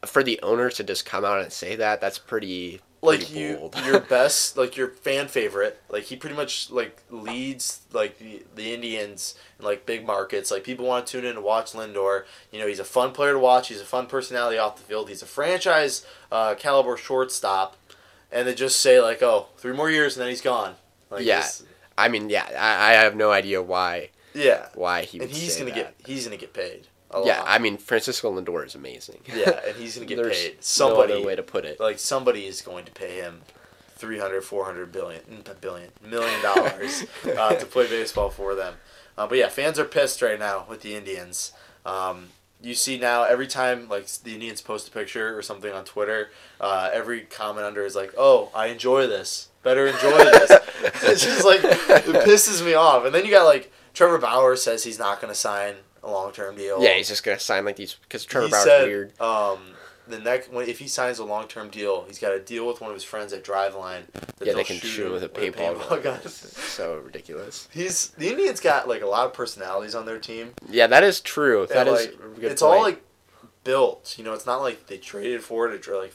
for the owner to just come out and say that, that's pretty like you your [LAUGHS] best like your fan favorite. Like he pretty much like leads like the, the indians in like big markets. Like people want to tune in to watch lindor. You know he's a fun player to watch. He's a fun personality off the field. He's a franchise uh, caliber shortstop. And they just say like oh three more years and then he's gone. Like Yeah. I mean, yeah, I, I have no idea why yeah. why he and he's gonna that. get he's gonna get paid yeah, lot. I mean Francisco Lindor is amazing. yeah and he's [LAUGHS] gonna get There's paid. no somebody other way to put it. like somebody is going to pay him 300 400 billion mm, billion million dollars [LAUGHS] uh, to play baseball for them. Uh, but yeah fans are pissed right now with the indians. Um, you see now every time like the indians post a picture or something on twitter uh, every comment under is like oh i enjoy this. Better enjoy this. [LAUGHS] It's just like it pisses me off. And then you got like trevor bauer says he's not going to sign a long-term deal Yeah, he's just gonna sign like these because Trevor he Bauer's said, weird. Um, the next when if he signs a long term deal, he's got to deal with one of his friends at Driveline. that Yeah, they'll can shoot him with a paintball gun. It's [LAUGHS] so ridiculous. He's the Indians got like a lot of personalities on their team. Yeah, that is true. That and, is. like, a good it's all like built. You know, it's not like they traded for it or like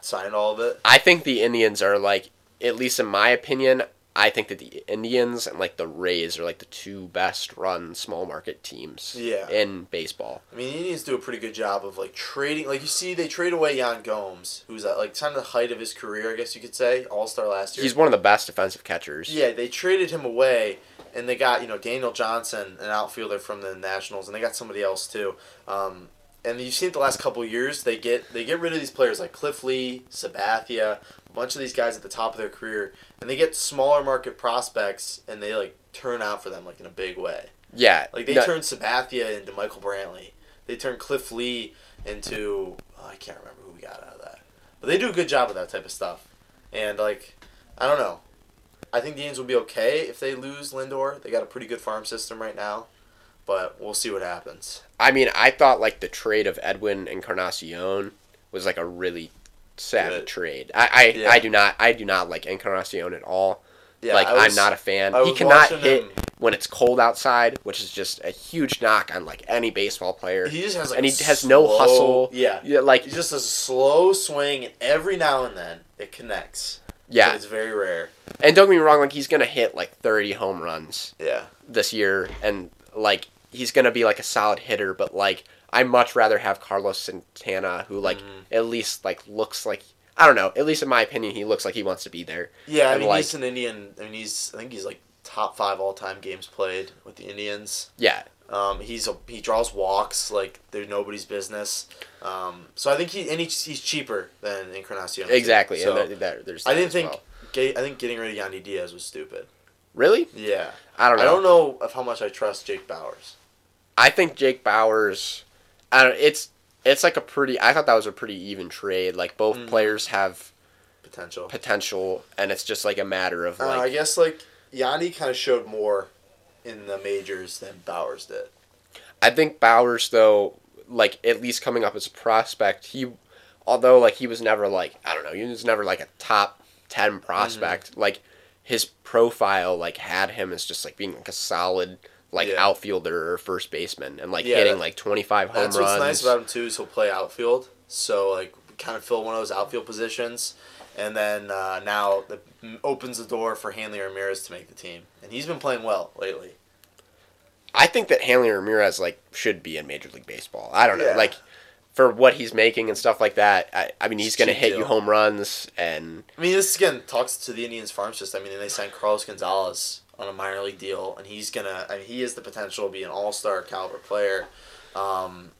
signed all of it. I think the Indians are like, at least in my opinion, I think that the Indians and like the Rays are like the two best run small market teams Yeah. in baseball. I mean, the Indians do a pretty good job of like trading. Like you see, they trade away Yan Gomes, who's at like kind of the height of his career, I guess you could say, All Star last year. He's one of the best defensive catchers. Yeah, they traded him away, and they got you know Daniel Johnson, an outfielder from the Nationals, and they got somebody else too. Um, and you've seen it the last couple of years. They get they get rid of these players like Cliff Lee, Sabathia, a bunch of these guys at the top of their career, and they get smaller market prospects, and they like turn out for them like in a big way. Yeah. Like they no- turned Sabathia into Michael Brantley. They turned Cliff Lee into oh, I can't remember who we got out of that, but they do a good job with that type of stuff. And like, I don't know. I think the Indians will be okay if they lose Lindor. They got a pretty good farm system right now, but we'll see what happens. I mean, I thought like the trade of Edwin and Encarnacion was like a really sad trade. I I, Yeah. I do not I do not like Encarnacion at all. Yeah, like was- I'm not a fan. He cannot hit him- when it's cold outside, which is just a huge knock on like any baseball player. He just has like and he a has no hustle. Yeah, Yeah, like he just has a slow swing, and every now and then it connects. Yeah. So it's very rare. And don't get me wrong, like he's gonna hit like 30 home runs Yeah. this year, and like he's gonna be like a solid hitter. But like I much rather have Carlos Santana, who like Mhm. at least like looks like I don't know. At least in my opinion, he looks like he wants to be there. Yeah, I mean like- he's an Indian. I mean he's I think he's like top five all time games played with the Indians. Yeah, Um, he's a, he draws walks like they're nobody's business. Um, so I think he and he's, he's cheaper than Encarnacion. exactly. So and there, there, there's. I didn't think well. get, I think getting rid of Yandy Diaz was stupid. really. Yeah, I don't know. I don't know of how much I trust Jake Bauers. I think Jake Bauers. I don't. It's it's like a pretty. I thought that was a pretty even trade. Like both Mhm. players have Potential. potential, and it's just like a matter of Uh, I guess like Yandy kind of showed more in the majors than Bauers did. I think Bauers though, like at least coming up as a prospect, he, although like he was never like I don't know, he was never like a top ten prospect. Mm-hmm. Like his profile like had him as just like being like a solid like Yeah. outfielder or first baseman and like Yeah, hitting that- like twenty five home That's runs. what's nice about him too is he'll play outfield. So like kind of fill one of those outfield positions, and then uh, now it opens the door for Hanley Ramirez to make the team, and he's been playing well lately. I think that Hanley Ramirez like should be in Major League Baseball. I don't know, Yeah. like for what he's making and stuff like that. I, I mean, he's gonna hit deal. you home runs, and I mean, this again talks to the Indians farm system. I mean, they signed Carlos Gonzalez on a minor league deal, and he's gonna. I mean, he has the potential to be an all star caliber player. Um,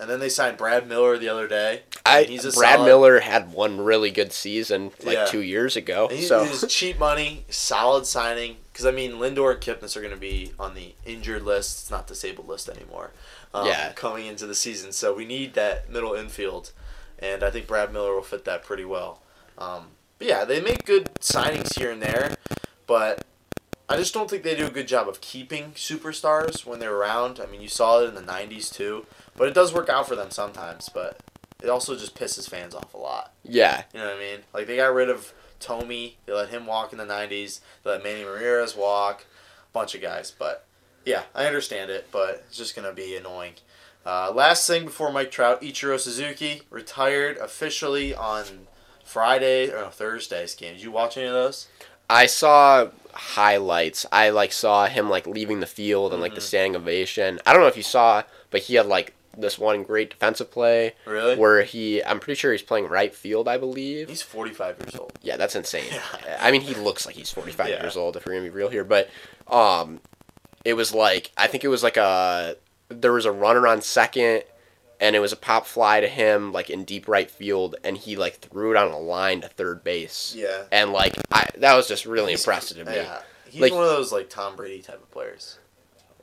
and then they signed Brad Miller the other day. I he's a Brad solid- Miller had one really good season like Yeah. two years ago. He, so He's cheap money, solid signing. Because I mean, Lindor and Kipnis are going to be on the injured list. It's not disabled list anymore. Um, Yeah. Coming into the season, so we need that middle infield, and I think Brad Miller will fit that pretty well. Um, but yeah, they make good signings here and there, but I just don't think they do a good job of keeping superstars when they're around. I mean, you saw it in the '90s too, but it does work out for them sometimes. But it also just pisses fans off a lot. yeah, You know what I mean? Like they got rid of Thome. They let him walk in the '90s. They let Manny Ramirez walk. A bunch of guys, but yeah, I understand it, but it's just gonna be annoying. Uh, last thing before Mike Trout, Ichiro Suzuki retired officially on Friday or no, Thursday's game. Did you watch any of those? I saw highlights. I like saw him like leaving the field and like the Mhm. standing ovation. I don't know if you saw, but he had like this one great defensive play Really? where he. I'm pretty sure he's playing right field. I believe. He's 45 years old. Yeah, that's insane. [LAUGHS] Yeah. I mean, he looks like he's 45 Yeah. years old if we're gonna be real here, but um, it was like I think it was like a there was a runner on second, and it was a pop fly to him like in deep right field, and he like threw it on a line to third base, Yeah. and like I that was just really He's- impressive to me. Yeah. He's Like- one of those like Tom Brady type of players.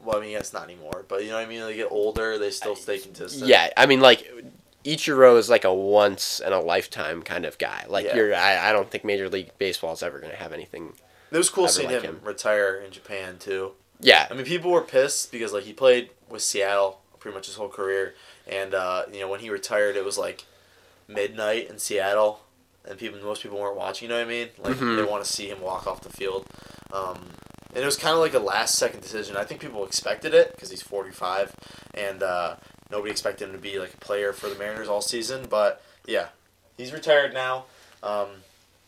Well, I mean, that's not anymore, but you know what I mean. They get older, they still stay consistent. Yeah, I mean like. Ichiro is like a once in a lifetime kind of guy. Like Yeah. you're, I, I don't think Major League Baseball is ever gonna have anything. It was cool seeing like him, him. retire in Japan too. Yeah, I mean, people were pissed because like he played with Seattle pretty much his whole career, and uh, you know when he retired, it was like midnight in Seattle, and people most people weren't watching. You know what I mean? Like Mhm. they want to see him walk off the field, um, and it was kind of like a last second decision. I think people expected it because he's forty five, and uh, nobody expected him to be like a player for the Mariners all season. But yeah, he's retired now. Um,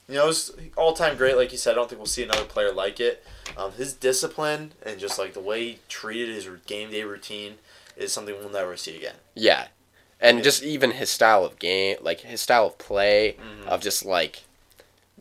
you know, it's all time great. Like you said, I don't think we'll see another player like it. Um, his discipline and just like the way he treated his game day routine is something we'll never see again. Yeah. And Yeah. just even his style of game, like his style of play, Mhm. of just like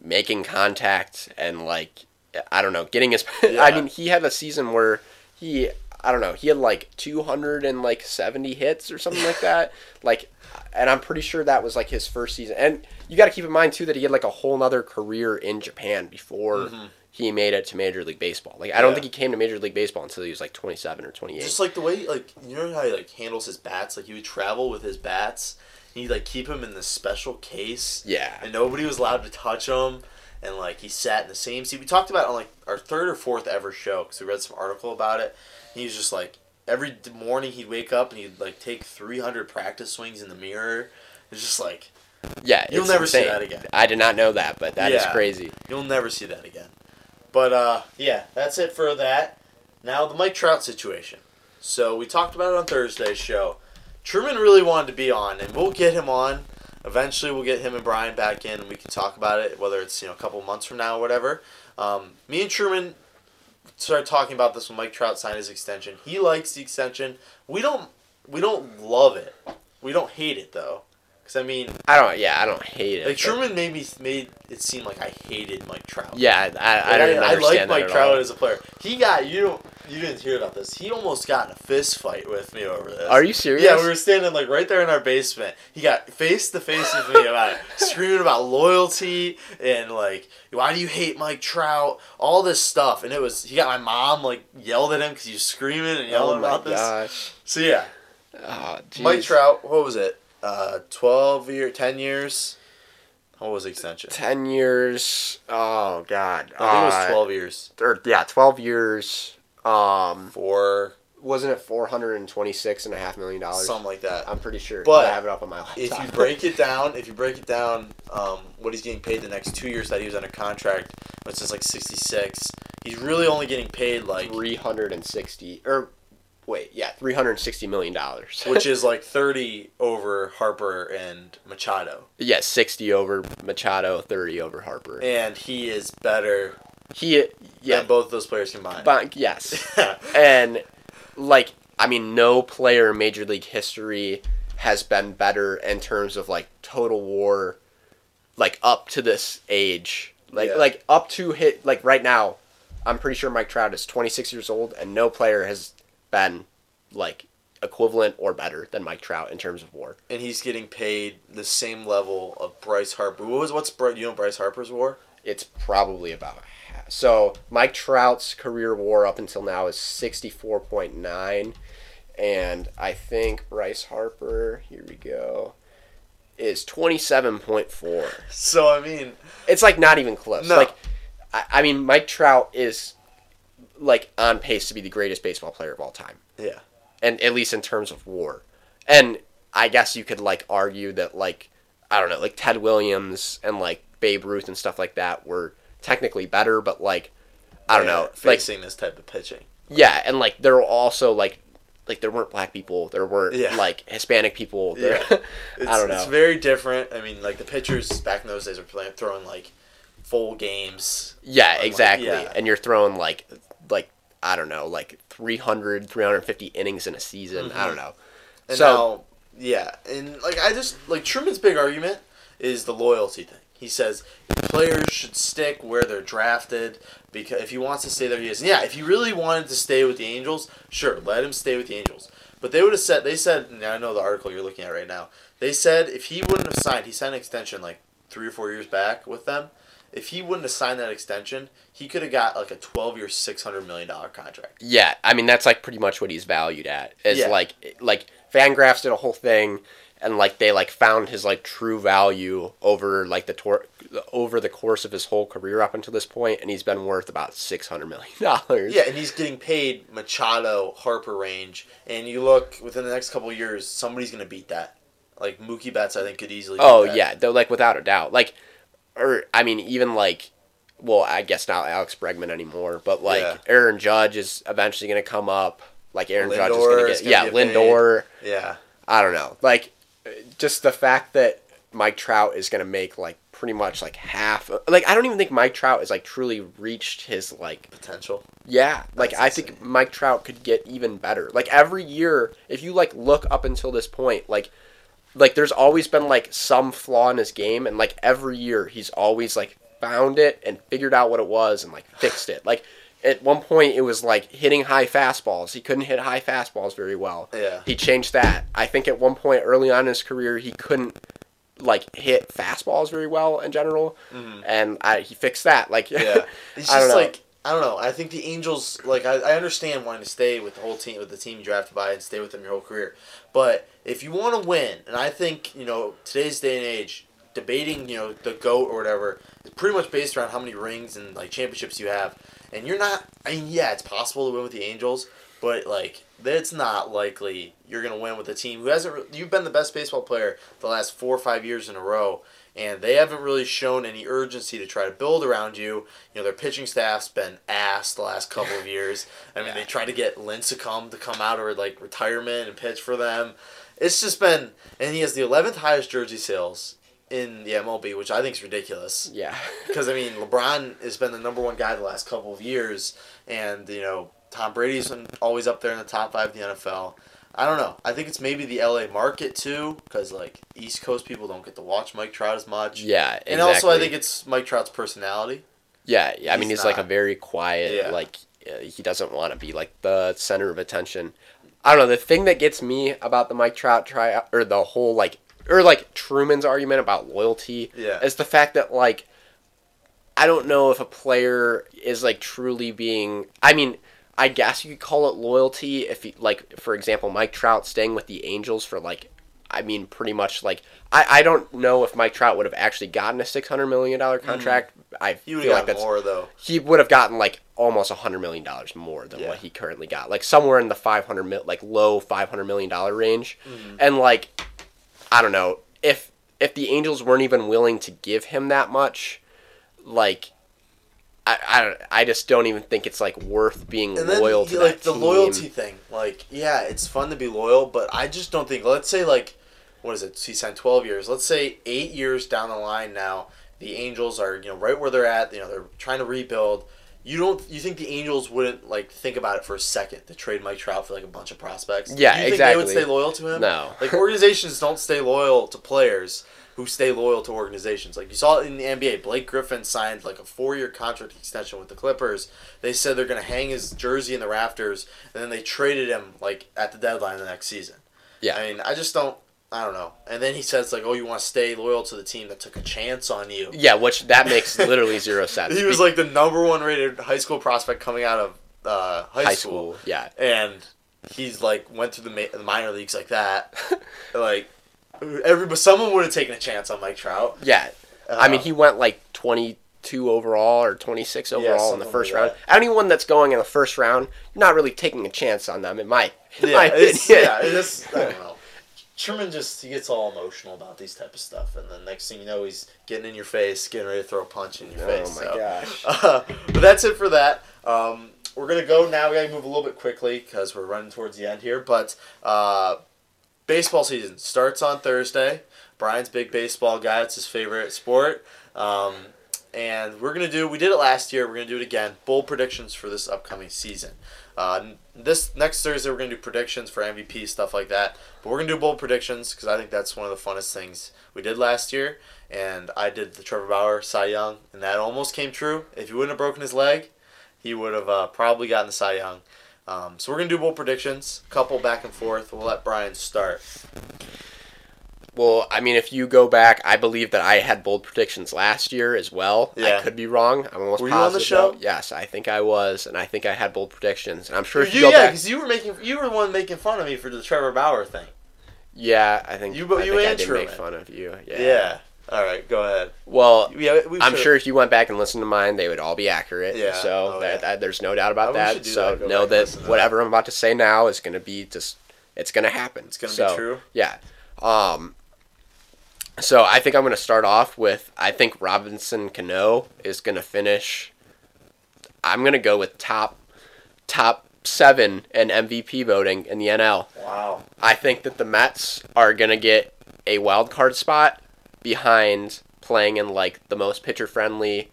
making contact and like, I don't know, getting his. [LAUGHS] Yeah. I mean, he had a season where he, I don't know, he had like 200 and like 70 hits or something like that. [LAUGHS] Like, and I'm pretty sure that was like his first season. And you got to keep in mind too that he had like a whole nother career in Japan before Mhm. He made it to Major League Baseball. Like, I don't Yeah. think he came to Major League Baseball until he was like 27 or 28. Just like the way, like you know how he like handles his bats. Like he would travel with his bats. He'd like keep them in this special case, yeah. and nobody was allowed to touch them. And like he sat in the same seat. We talked about it on like our third or fourth ever show because we read some article about it. He was just like every morning he'd wake up and he'd like take three hundred practice swings in the mirror. It's just like Yeah, You'll never see that again. I did not know that, but that is Yeah. crazy. You'll never see that again. But uh, yeah, that's it for that. Now the Mike Trout situation. So we talked about it on Thursday's show. Truman really wanted to be on, and we'll get him on. Eventually, we'll get him and Brian back in, and we can talk about it, whether it's you know a couple months from now or whatever. Um, me and Truman started talking about this when Mike Trout signed his extension. He likes the extension. We don't. We don't love it. We don't hate it though. Cause I mean, I don't. Yeah, I don't hate it. like Truman made me made it seem like I hated Mike Trout. Yeah, I, I, I Like, don't I, understand like Mike Trout all. as a player. He got you don't you didn't hear about this. He almost got in a fist fight with me over this. Are you serious? Yeah, we were standing like right there in our basement. He got face to face with me about it, [LAUGHS] screaming about loyalty and like, why do you hate Mike Trout? All this stuff, and it was he got my mom like yelled at him because he was screaming and yelling Oh my about this. So yeah, Oh, Mike. Trout. What was it? Uh, twelve year, ten years. What was the extension? Ten years. Oh God. I think it was Uh, twelve years. Or, yeah, twelve years. Um, For wasn't it four hundred and twenty six and a half million dollars? something like that. I'm pretty sure. But I have it up on my laptop. if you break it down, if you break it down, um, what he's getting paid the next two years that he was under contract, which is like sixty six, he's really only getting paid like, three hundred and sixty or wait, yeah, three hundred and sixty million dollars. [LAUGHS] which is [LAUGHS] like thirty over Harper and Machado, yeah, sixty over Machado, thirty over Harper. and he is better He yeah, than both those players combined. but yes. [LAUGHS] and like I mean, no player in Major League history has been better in terms of like total war, like up to this age, like Yeah. like up to hit like right now. I'm pretty sure Mike Trout is 26 years old, and no player has been like equivalent or better than Mike Trout in terms of war. and he's getting paid the same level of Bryce Harper. What was what's Bry- you know Bryce Harper's war? It's probably about half. So Mike Trout's career WAR up until now is 64.9, and I think Bryce Harper. Here we go. Is 27.4. [LAUGHS] So I mean, It's like not even close. No. Like, I, I mean, Mike Trout is like on pace to be the greatest baseball player of all time. yeah, and at least in terms of war. And I guess you could like argue that like I don't know, like Ted Williams and like Babe Ruth and stuff like that were technically better, but like I don't Yeah, know, like facing this type of pitching. yeah, and like there were also like like there weren't black people, there weren't Yeah. like Hispanic people. There, Yeah. [LAUGHS] It's, I don't know. It's very different. I mean, like the pitchers back in those days were playing, throwing like full games. yeah, like, exactly. yeah. And you're throwing like like I don't know, like 300 350 innings in a season. I mm-hmm. don't know. And so now, yeah, and like I just like Truman's big argument is the loyalty thing. He says players should stick where they're drafted because if he wants to stay there, he is. And yeah, if he really wanted to stay with the Angels, sure, let him stay with the Angels. But they would have said they said. And I know the article you're looking at right now. They said if he wouldn't have signed, he signed an extension like three or four years back with them. If he wouldn't have signed that extension, he could have got like a 12 year, 600 million dollar contract. Yeah, I mean that's like pretty much what he's valued at. Is Yeah. like like Fangraphs did a whole thing, and like they like found his like true value over like the tor- over the course of his whole career up until this point, and he's been worth about six hundred million dollars. Yeah, and he's getting paid Machado, Harper range, and you look within the next couple of years, somebody's gonna beat that. Like Mookie Betts, I think could easily. beat Oh yeah, though like without a doubt, like, or I mean even like, well I guess not Alex Bregman anymore, but like Yeah. Aaron Judge is eventually gonna come up. Like Aaron Judge is gonna get gonna yeah get paid. Lindor. yeah, I don't know. Like, just the fact that Mike Trout is gonna make like pretty much like half. Like, I don't even think Mike Trout has like truly reached his like. potential. Yeah, like That's I think Mike Trout could get even better. Like every year, if you like look up until this point, like. Like there's always been like some flaw in his game, and like every year he's always like found it and figured out what it was and like fixed it. Like at one point it was like hitting high fastballs. He couldn't hit high fastballs very well. Yeah, He changed that. I think at one point early on in his career, he couldn't like hit fastballs very well in general, and I, he fixed that. Like, Mm-hmm. [LAUGHS] yeah. It's I don't just know. like I don't know. I think the Angels like I, I understand wanting to stay with the whole team with the team you drafted by and stay with them your whole career, but if you want to win, and I think you know today's day and age, debating you know the goat or whatever is pretty much based around how many rings and like championships you have, and you're not. I mean, yeah, it's possible to win with the Angels, but like it's not likely you're gonna win with a team who hasn't. You've been the best baseball player the last four or five years in a row, and they haven't really shown any urgency to try to build around you. You know, their pitching staff's been ass the last couple of years. I mean, they tried to get Lincecum to come out of like retirement and pitch for them. it's just been, and he has the 11th highest jersey sales in the MLB, which I think is ridiculous. Yeah. [LAUGHS] Because I mean, LeBron has been the number one guy the last couple of years, and you know Tom Brady's been always up there in the top five of the NFL. I don't know. I think it's maybe the LA market too, because like East Coast people don't get to watch Mike Trout as much. Yeah, exactly. And also, I think it's Mike Trout's personality. Yeah, yeah. I mean, He's he's like a very quiet, Yeah. like uh, he doesn't want to be like the center of attention. I don't know. The thing that gets me about the Mike Trout try or the whole like or like Truman's argument about loyalty Yeah. is the fact that like I don't know if a player is like truly being. I mean, I guess you could call it loyalty if, he, like, for example, Mike Trout staying with the Angels for like. I mean, pretty much like I, I don't know if Mike Trout would have actually gotten a six hundred million dollar contract. I Mm. He feel like that's more though. he would have gotten like almost a hundred million dollars more than Yeah. what he currently got, like somewhere in the five hundred mil, like low five hundred million dollar range, Mm-hmm. and like I don't know if if the Angels weren't even willing to give him that much, like I I, don't, I just don't even think it's like worth being And loyal to like the team. loyalty thing. Like, yeah, it's fun to be loyal, but I just don't think. Let's say like, what is it? He signed twelve years. Let's say eight years down the line now, the Angels are you know right where they're at. You know they're trying to rebuild. You don't. You think the Angels wouldn't like think about it for a second to trade Mike Trout for like a bunch of prospects? Yeah, you think They would stay loyal to him. No. Like organizations don't stay loyal to players who stay loyal to organizations. Like you saw it in the NBA, Blake Griffin signed like a four-year contract extension with the Clippers. They said they're gonna hang his jersey in the rafters, and then they traded him like at the deadline the next season. Yeah. I mean, I just don't. I don't know. And then he says like, "Oh, you want to stay loyal to the team that took a chance on you." Yeah, which that makes literally [LAUGHS] zero sense. He was like the number one rated high school prospect coming out of uh, high, high school. school. Yeah, and he's like went through the, ma- the minor leagues like that. [LAUGHS] like every, someone would have taken a chance on Mike Trout. yeah. I mean, Uh, he went like twenty two overall or twenty six overall in the first like round. Anyone that's going in the first round, you're not really taking a chance on them. In my, in yeah, my opinion. yeah, [LAUGHS] it's, I don't know. Sherman just he gets all emotional about these type of stuff, and then next thing you know, he's getting in your face, getting ready to throw a punch in your Oh face. Oh my so. gosh. [LAUGHS] Uh, but that's it for that. Um, we're gonna go now. We gotta move a little bit quickly because we're running towards the end here. But uh, baseball season starts on Thursday. Brian's big baseball guy. It's his favorite sport. Um, and we're gonna do. We did it last year. We're gonna do it again. Bold predictions for this upcoming season. Uh, this next Thursday we're gonna do predictions for MVP stuff like that. But we're gonna do bold predictions because I think that's one of the funnest things we did last year. And I did the Trevor Bauer Cy Young, and that almost came true. If he wouldn't have broken his leg, he would have uh, probably gotten the Cy Young. Um, so we're gonna do bold predictions, couple back and forth. We'll let Brian start. Well, I mean, if you go back, I believe that I had bold predictions last year as well. Yeah. I could be wrong. I'm almost Were you on the show? though. Yes, I think I was, and I think I had bold predictions. And I'm sure if you, You, go yeah, back, because you were making you were the one making fun of me for the Trevor Bauer thing. yeah, I think You- I you think I and did make fun of you. Yeah. Yeah. All right, go ahead. Well, Yeah, I'm sure if you went back and listened to mine, they would all be accurate. Yeah. So Oh, that, yeah. that- there's no doubt about Oh, that. So that. Know that whatever I'm about to say now is going to be just, it's going to happen. It's gonna So, be true. Yeah. Um. So I think I'm going to start off with I think Robinson Cano is going to finish. I'm going to go with top, top seven in MVP voting in the NL. Wow. I think that the Mets are gonna get a wild card spot behind playing in like the most pitcher friendly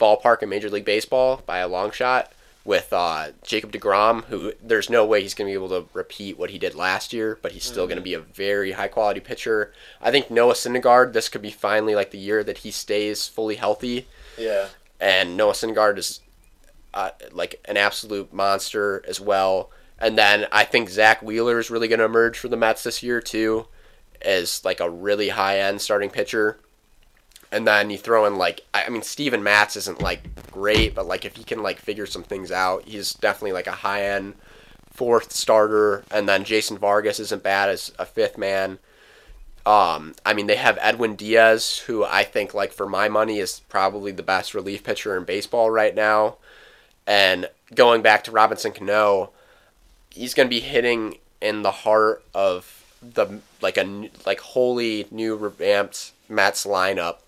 ballpark in Major League Baseball by a long shot with uh, Jacob DeGrom, who there's no way he's gonna be able to repeat what he did last year, but he's still gonna be a very high quality pitcher. I think Noah Syndergaard, this could be finally like the year that he stays fully healthy Yeah. and Noah Syndergaard is uh, like an absolute monster as well. And then I think Zach Wheeler is really going to emerge for the Mets this year too, as like a really high end starting pitcher. And then you throw in like I mean Steven Matz isn't like great, but like if he can like figure some things out, he's definitely like a high end fourth starter. And then Jason Vargas isn't bad as a fifth man. Um, I mean, they have Edwin Diaz, who I think, like for my money, is probably the best relief pitcher in baseball right now. And going back to Robinson Cano, he's going to be hitting in the heart of the like a like wholly new revamped Mets lineup.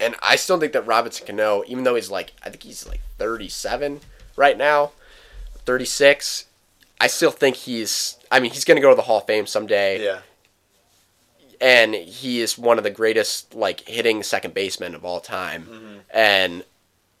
And I still think that Robinson Cano, even though he's like I think he's like 37 right now, 36, I still think he's. I mean, he's going to go to the Hall of Fame someday, Yeah. and he is one of the greatest like hitting second basemen of all time. Mm-hmm. And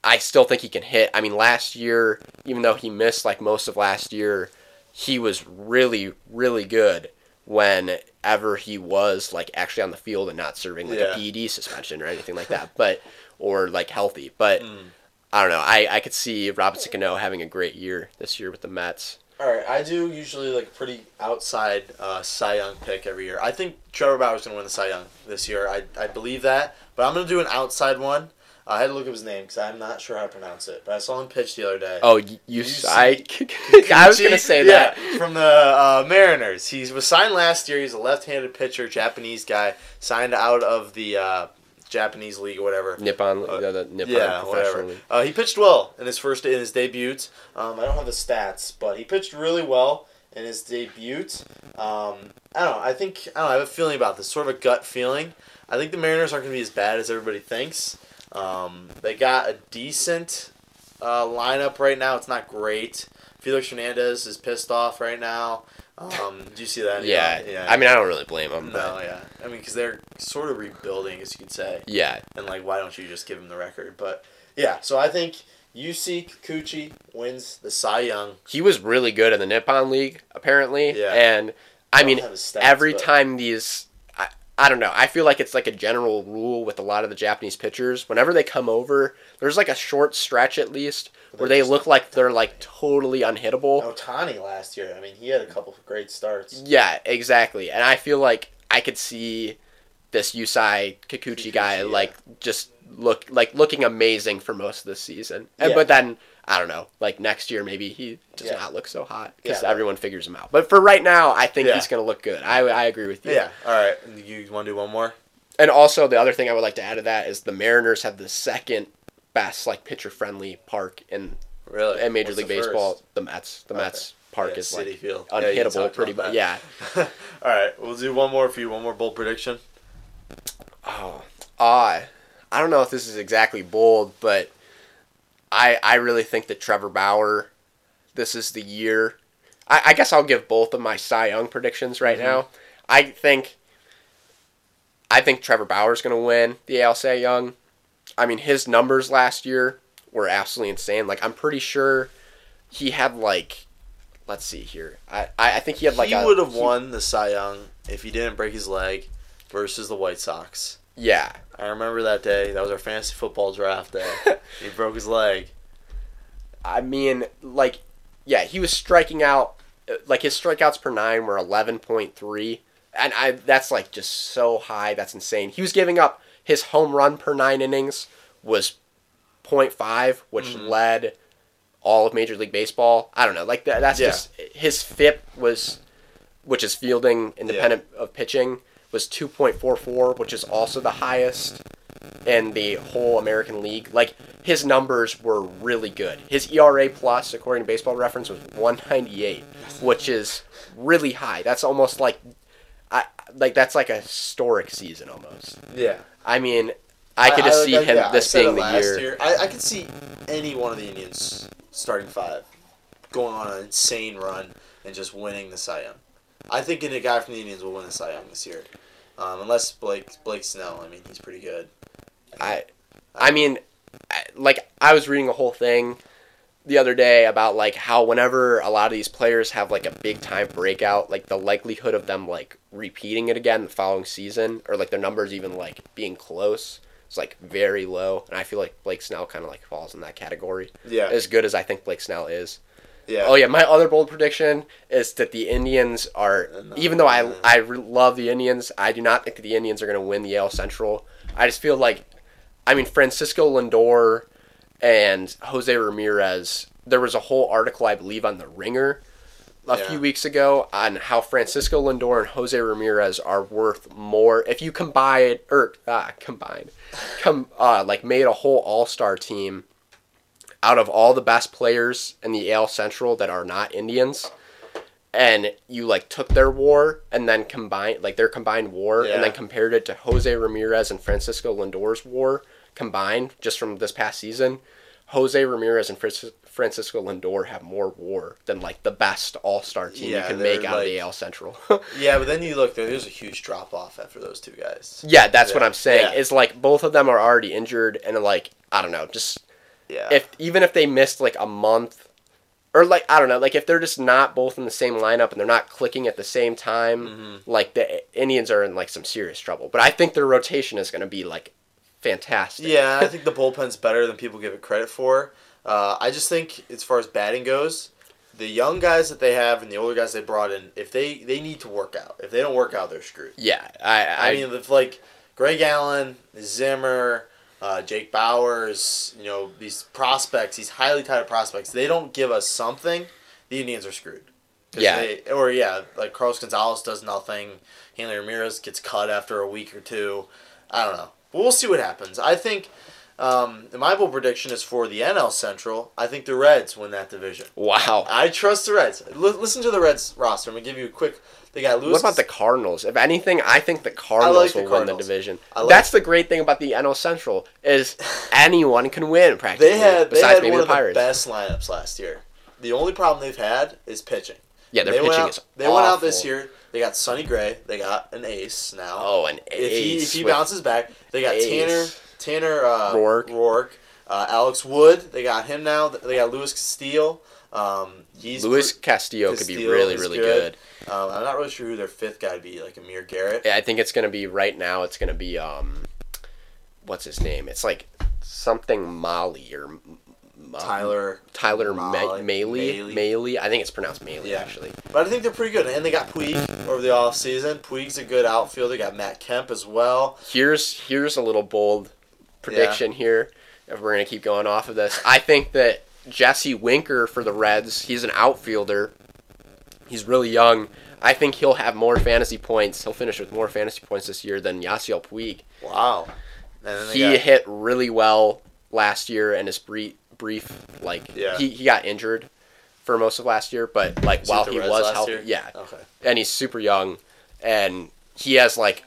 I still think he can hit. I mean, last year, even though he missed like most of last year, he was really, really good whenever he was like actually on the field and not serving like Yeah. a PED suspension or anything like that. But or like healthy. But Mm. I don't know. I, I could see Robinson Cano having a great year this year with the Mets. All right, I do usually like a pretty outside uh, Cy Young pick every year. I think Trevor Bauer's gonna win the Cy Young this year. I, I believe that, but I'm gonna do an outside one. I had to look up his name because I'm not sure how to pronounce it, but I saw him pitch the other day. Oh, you, I, [LAUGHS] I was gonna say Yeah, that. from the uh, Mariners. He was signed last year. He's a left-handed pitcher, Japanese guy, signed out of the uh, Japanese league or whatever. Nippon, Uh, the, the Nippon yeah, professional whatever. Uh, he pitched well in his first in his debut. Um, I don't have the stats, but he pitched really well in his debut. Um, I don't know. I think I don't know. I have a feeling about this, sort of a gut feeling. I think the Mariners aren't going to be as bad as everybody thinks. Um, they got a decent uh, lineup right now. It's not great. Felix Hernandez is pissed off right now. Um, [LAUGHS] do you see that? Yeah, yeah. I mean, I don't really blame him. no, But yeah. I mean, because they're sort of rebuilding, as you could say yeah, and like why don't you just give him the record? But yeah, so I think Yusei Kikuchi wins the Cy Young. he was really good in the Nippon League apparently. Yeah. And I don't mean, stats, every but- time these, I, don't know. I feel like it's like a general rule with a lot of the Japanese pitchers. Whenever they come over, there's like a short stretch at least where they look like they're like totally unhittable. Ohtani last year. I mean, he had a couple of great starts. Yeah, exactly. And I feel like I could see this Yusei Kikuchi, guy yeah. like just look like looking amazing for most of the season. And Yeah. but then I don't know, like next year maybe he does Yeah. not look so hot because Yeah. everyone figures him out. But for right now, I think Yeah. he's going to look good. I I agree with you. Yeah. All right. You want to do one more? And also the other thing I would like to add to that is the Mariners have the second best like pitcher friendly park in Really? in Major What's League the Baseball. first? The Mets. The Okay. Mets park Yeah, is City like Field. Yeah, unhittable talked pretty much. Yeah. [LAUGHS] All right. We'll do one more for you. One more bold prediction. Oh, uh, I don't know if this is exactly bold, but I I really think that Trevor Bauer, this is the year. I, I guess I'll give both of my Cy Young predictions right Mhm. now. I think. I think Trevor Bauer's going to win the AL Cy Young. I mean, his numbers last year were absolutely insane. Like, I'm pretty sure he had like, let's see here. I I, I think he had like he would have won the Cy Young if he didn't break his leg versus the White Sox. Yeah, I remember that day. That was our fantasy football draft day. [LAUGHS] he broke his leg. I mean, like, yeah, he was striking out. uh, Like his strikeouts per nine were eleven point three, and I that's like just so high. That's insane. He was giving up his home run per nine innings was 0.5, which Mhm. led all of Major League Baseball. I don't know, like that. That's Yeah. just his FIP was, which is fielding independent of pitching, was two point four four, which is also the highest in the whole American League. Like his numbers were really good. His ERA plus, according to Baseball Reference, was 198, which is really high. That's almost like, I like that's like a historic season almost. Yeah. I mean, I could just see like- him yeah, this being the year. year. I, I could see any one of the Indians starting five going on an insane run and just winning the Cy Young. I think a guy from the Indians will win the Cy Young this year, um, unless Blake Blake Snell. I mean, he's pretty good. I, I mean, I- like I was reading a whole thing the other day about like how whenever a lot of these players have like a big time breakout, like the likelihood of them like repeating it again the following season or like their numbers even like being close is like very low. And I feel like Blake Snell kind of like falls in that category. Yeah. As good as I think Blake Snell is. Yeah. Oh yeah, my other bold prediction is that the Indians are, No. even though I I love the Indians, I do not think that the Indians are going to win the AL Central. I just feel like, I mean, Francisco Lindor and Jose Ramirez. There was a whole article I believe on the Ringer a Yeah. few weeks ago on how Francisco Lindor and Jose Ramirez are worth more if you combine or uh, combine, [LAUGHS] come uh, like made a whole All Star team out of all the best players in the AL Central that are not Indians, and you like took their WAR and then combined like their combined WAR Yeah. and then compared it to Jose Ramirez and Francisco Lindor's WAR combined just from this past season, Jose Ramirez and Francis- Francisco Lindor have more WAR than like the best All Star team Yeah, you can make out of the AL Central. [LAUGHS] Yeah, but then you look there. There's a huge drop off after those two guys. yeah, that's what I'm saying. Yeah. Is like both of them are already injured, and like I don't know, just Yeah. if even if they missed like a month or like I don't know, like if they're just not both in the same lineup and they're not clicking at the same time, Mm-hmm. like the Indians are in like some serious trouble. But I think their rotation is going to be like fantastic. Yeah, I [LAUGHS] think the bullpen's better than people give it credit for. Uh, I just think, as far as batting goes, the young guys that they have and the older guys they brought in, if they they need to work out. If they don't work out, they're screwed. yeah. I I, I, mean, if like Greg Allen, Zimmer, uh, Jake Bauers, you know, these prospects, these highly touted prospects, they don't give us something, the Indians are screwed. Yeah. They, or yeah, like Carlos Gonzalez does nothing. Hanley Ramirez gets cut after a week or two. I don't know. But we'll see what happens. I think um, my bold prediction is for the NL Central. I think the Reds win that division. wow. I trust the Reds. L- listen to the Reds roster. I'm gonna give you a quick. They got Lewis. What about the Cardinals? If anything, I think the Cardinals the will win Cardinals. the division. Like- That's the great thing about the NL Central is [LAUGHS] anyone can win practically. They had they had one the of the best lineups last year. The only problem they've had is pitching. yeah, their they pitching went out, is They went out this year. They got Sonny Gray. They got an ace now. Oh, an if he ace if he bounces back, they got ace. Tanner Tanner uh, Roark. Roark, uh, Alex Wood. They got him now. They got Luis Castillo. Um, he's Luis pre- Castillo could be really, really good. good. Um, I'm not really sure who their fifth guy would be. Like Amir Garrett. Yeah, I think it's gonna be right now. It's gonna be um, what's his name? It's like something Molly or M- M- Tyler. Tyler Molly- Ma- Mahle. Mahle. I think it's pronounced Mahle Yeah. actually. But I think they're pretty good. And they got Puig over the offseason. Puig's a good outfielder. They got Matt Kemp as well. Here's here's a little bold prediction here. If we're gonna keep going off of this, I think that Jesse Winker for the Reds. He's an outfielder. He's really young. I think he'll have more fantasy points. He'll finish with more fantasy points this year than Yasiel Puig. Wow. And then they he got- hit really well last year and his brief brief like Yeah. he, he got injured for most of last year but like he while he Reds was healthy year? yeah Okay. and he's super young and he has like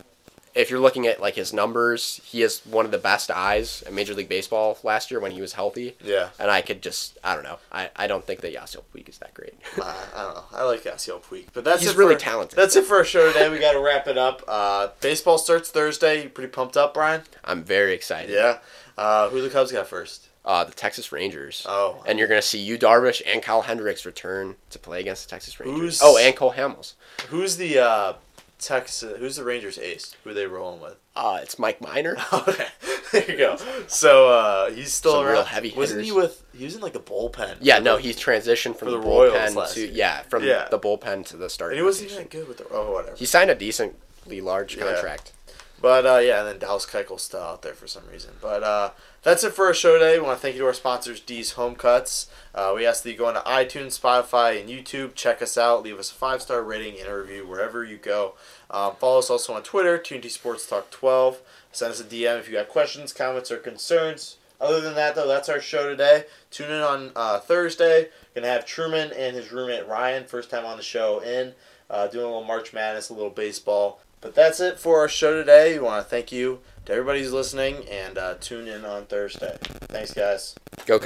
if you're looking at like his numbers he has one of the best eyes in major league baseball last year when he was healthy Yeah. and i could just i don't know i, I don't think that Yasiel Puig is that great Uh, I don't know. I like Yasiel Puig, but that's He's really for, talented. That's it for our show today. We got to wrap it up. Uh, baseball starts Thursday. You pretty pumped up, Brian? i'm very excited Yeah. Uh, who the Cubs got first? uh, the texas rangers Oh, and you're going to see yu darvish and kyle hendricks return to play against the texas rangers Who's- oh and cole hamels who's the uh, Texas? Who's the Rangers ace? Who are they rolling with? [LAUGHS] uh, it's mike minor [LAUGHS] okay, there you go. So uh, he's still Some around. real heavy hitter Wasn't he with? He was in like the bullpen. Yeah, no, he's transitioned from the, the bullpen to year. yeah, from Yeah. the bullpen to the start. and he wasn't even good with the. Oh, whatever. He signed a decently large Yeah. contract. But uh, yeah, and then Dallas Keuchel's still out there for some reason. But uh, that's it for our show today. We want to thank you to our sponsors, D's Home Cuts. Uh, we ask that you go into iTunes, Spotify, and YouTube. Check us out. Leave us a five star rating and a review wherever you go. Um, follow us also on Twitter, TNT Sports Talk 12. Send us a DM if you got questions, comments, or concerns. Other than that, though, that's our show today. Tune in on uh, Thursday. Gonna have Truman and his roommate Ryan, first time on the show, in uh, doing a little March Madness, a little baseball. But that's it for our show today. We want to thank you to everybody who's listening and uh, tune in on Thursday. Thanks, guys. Go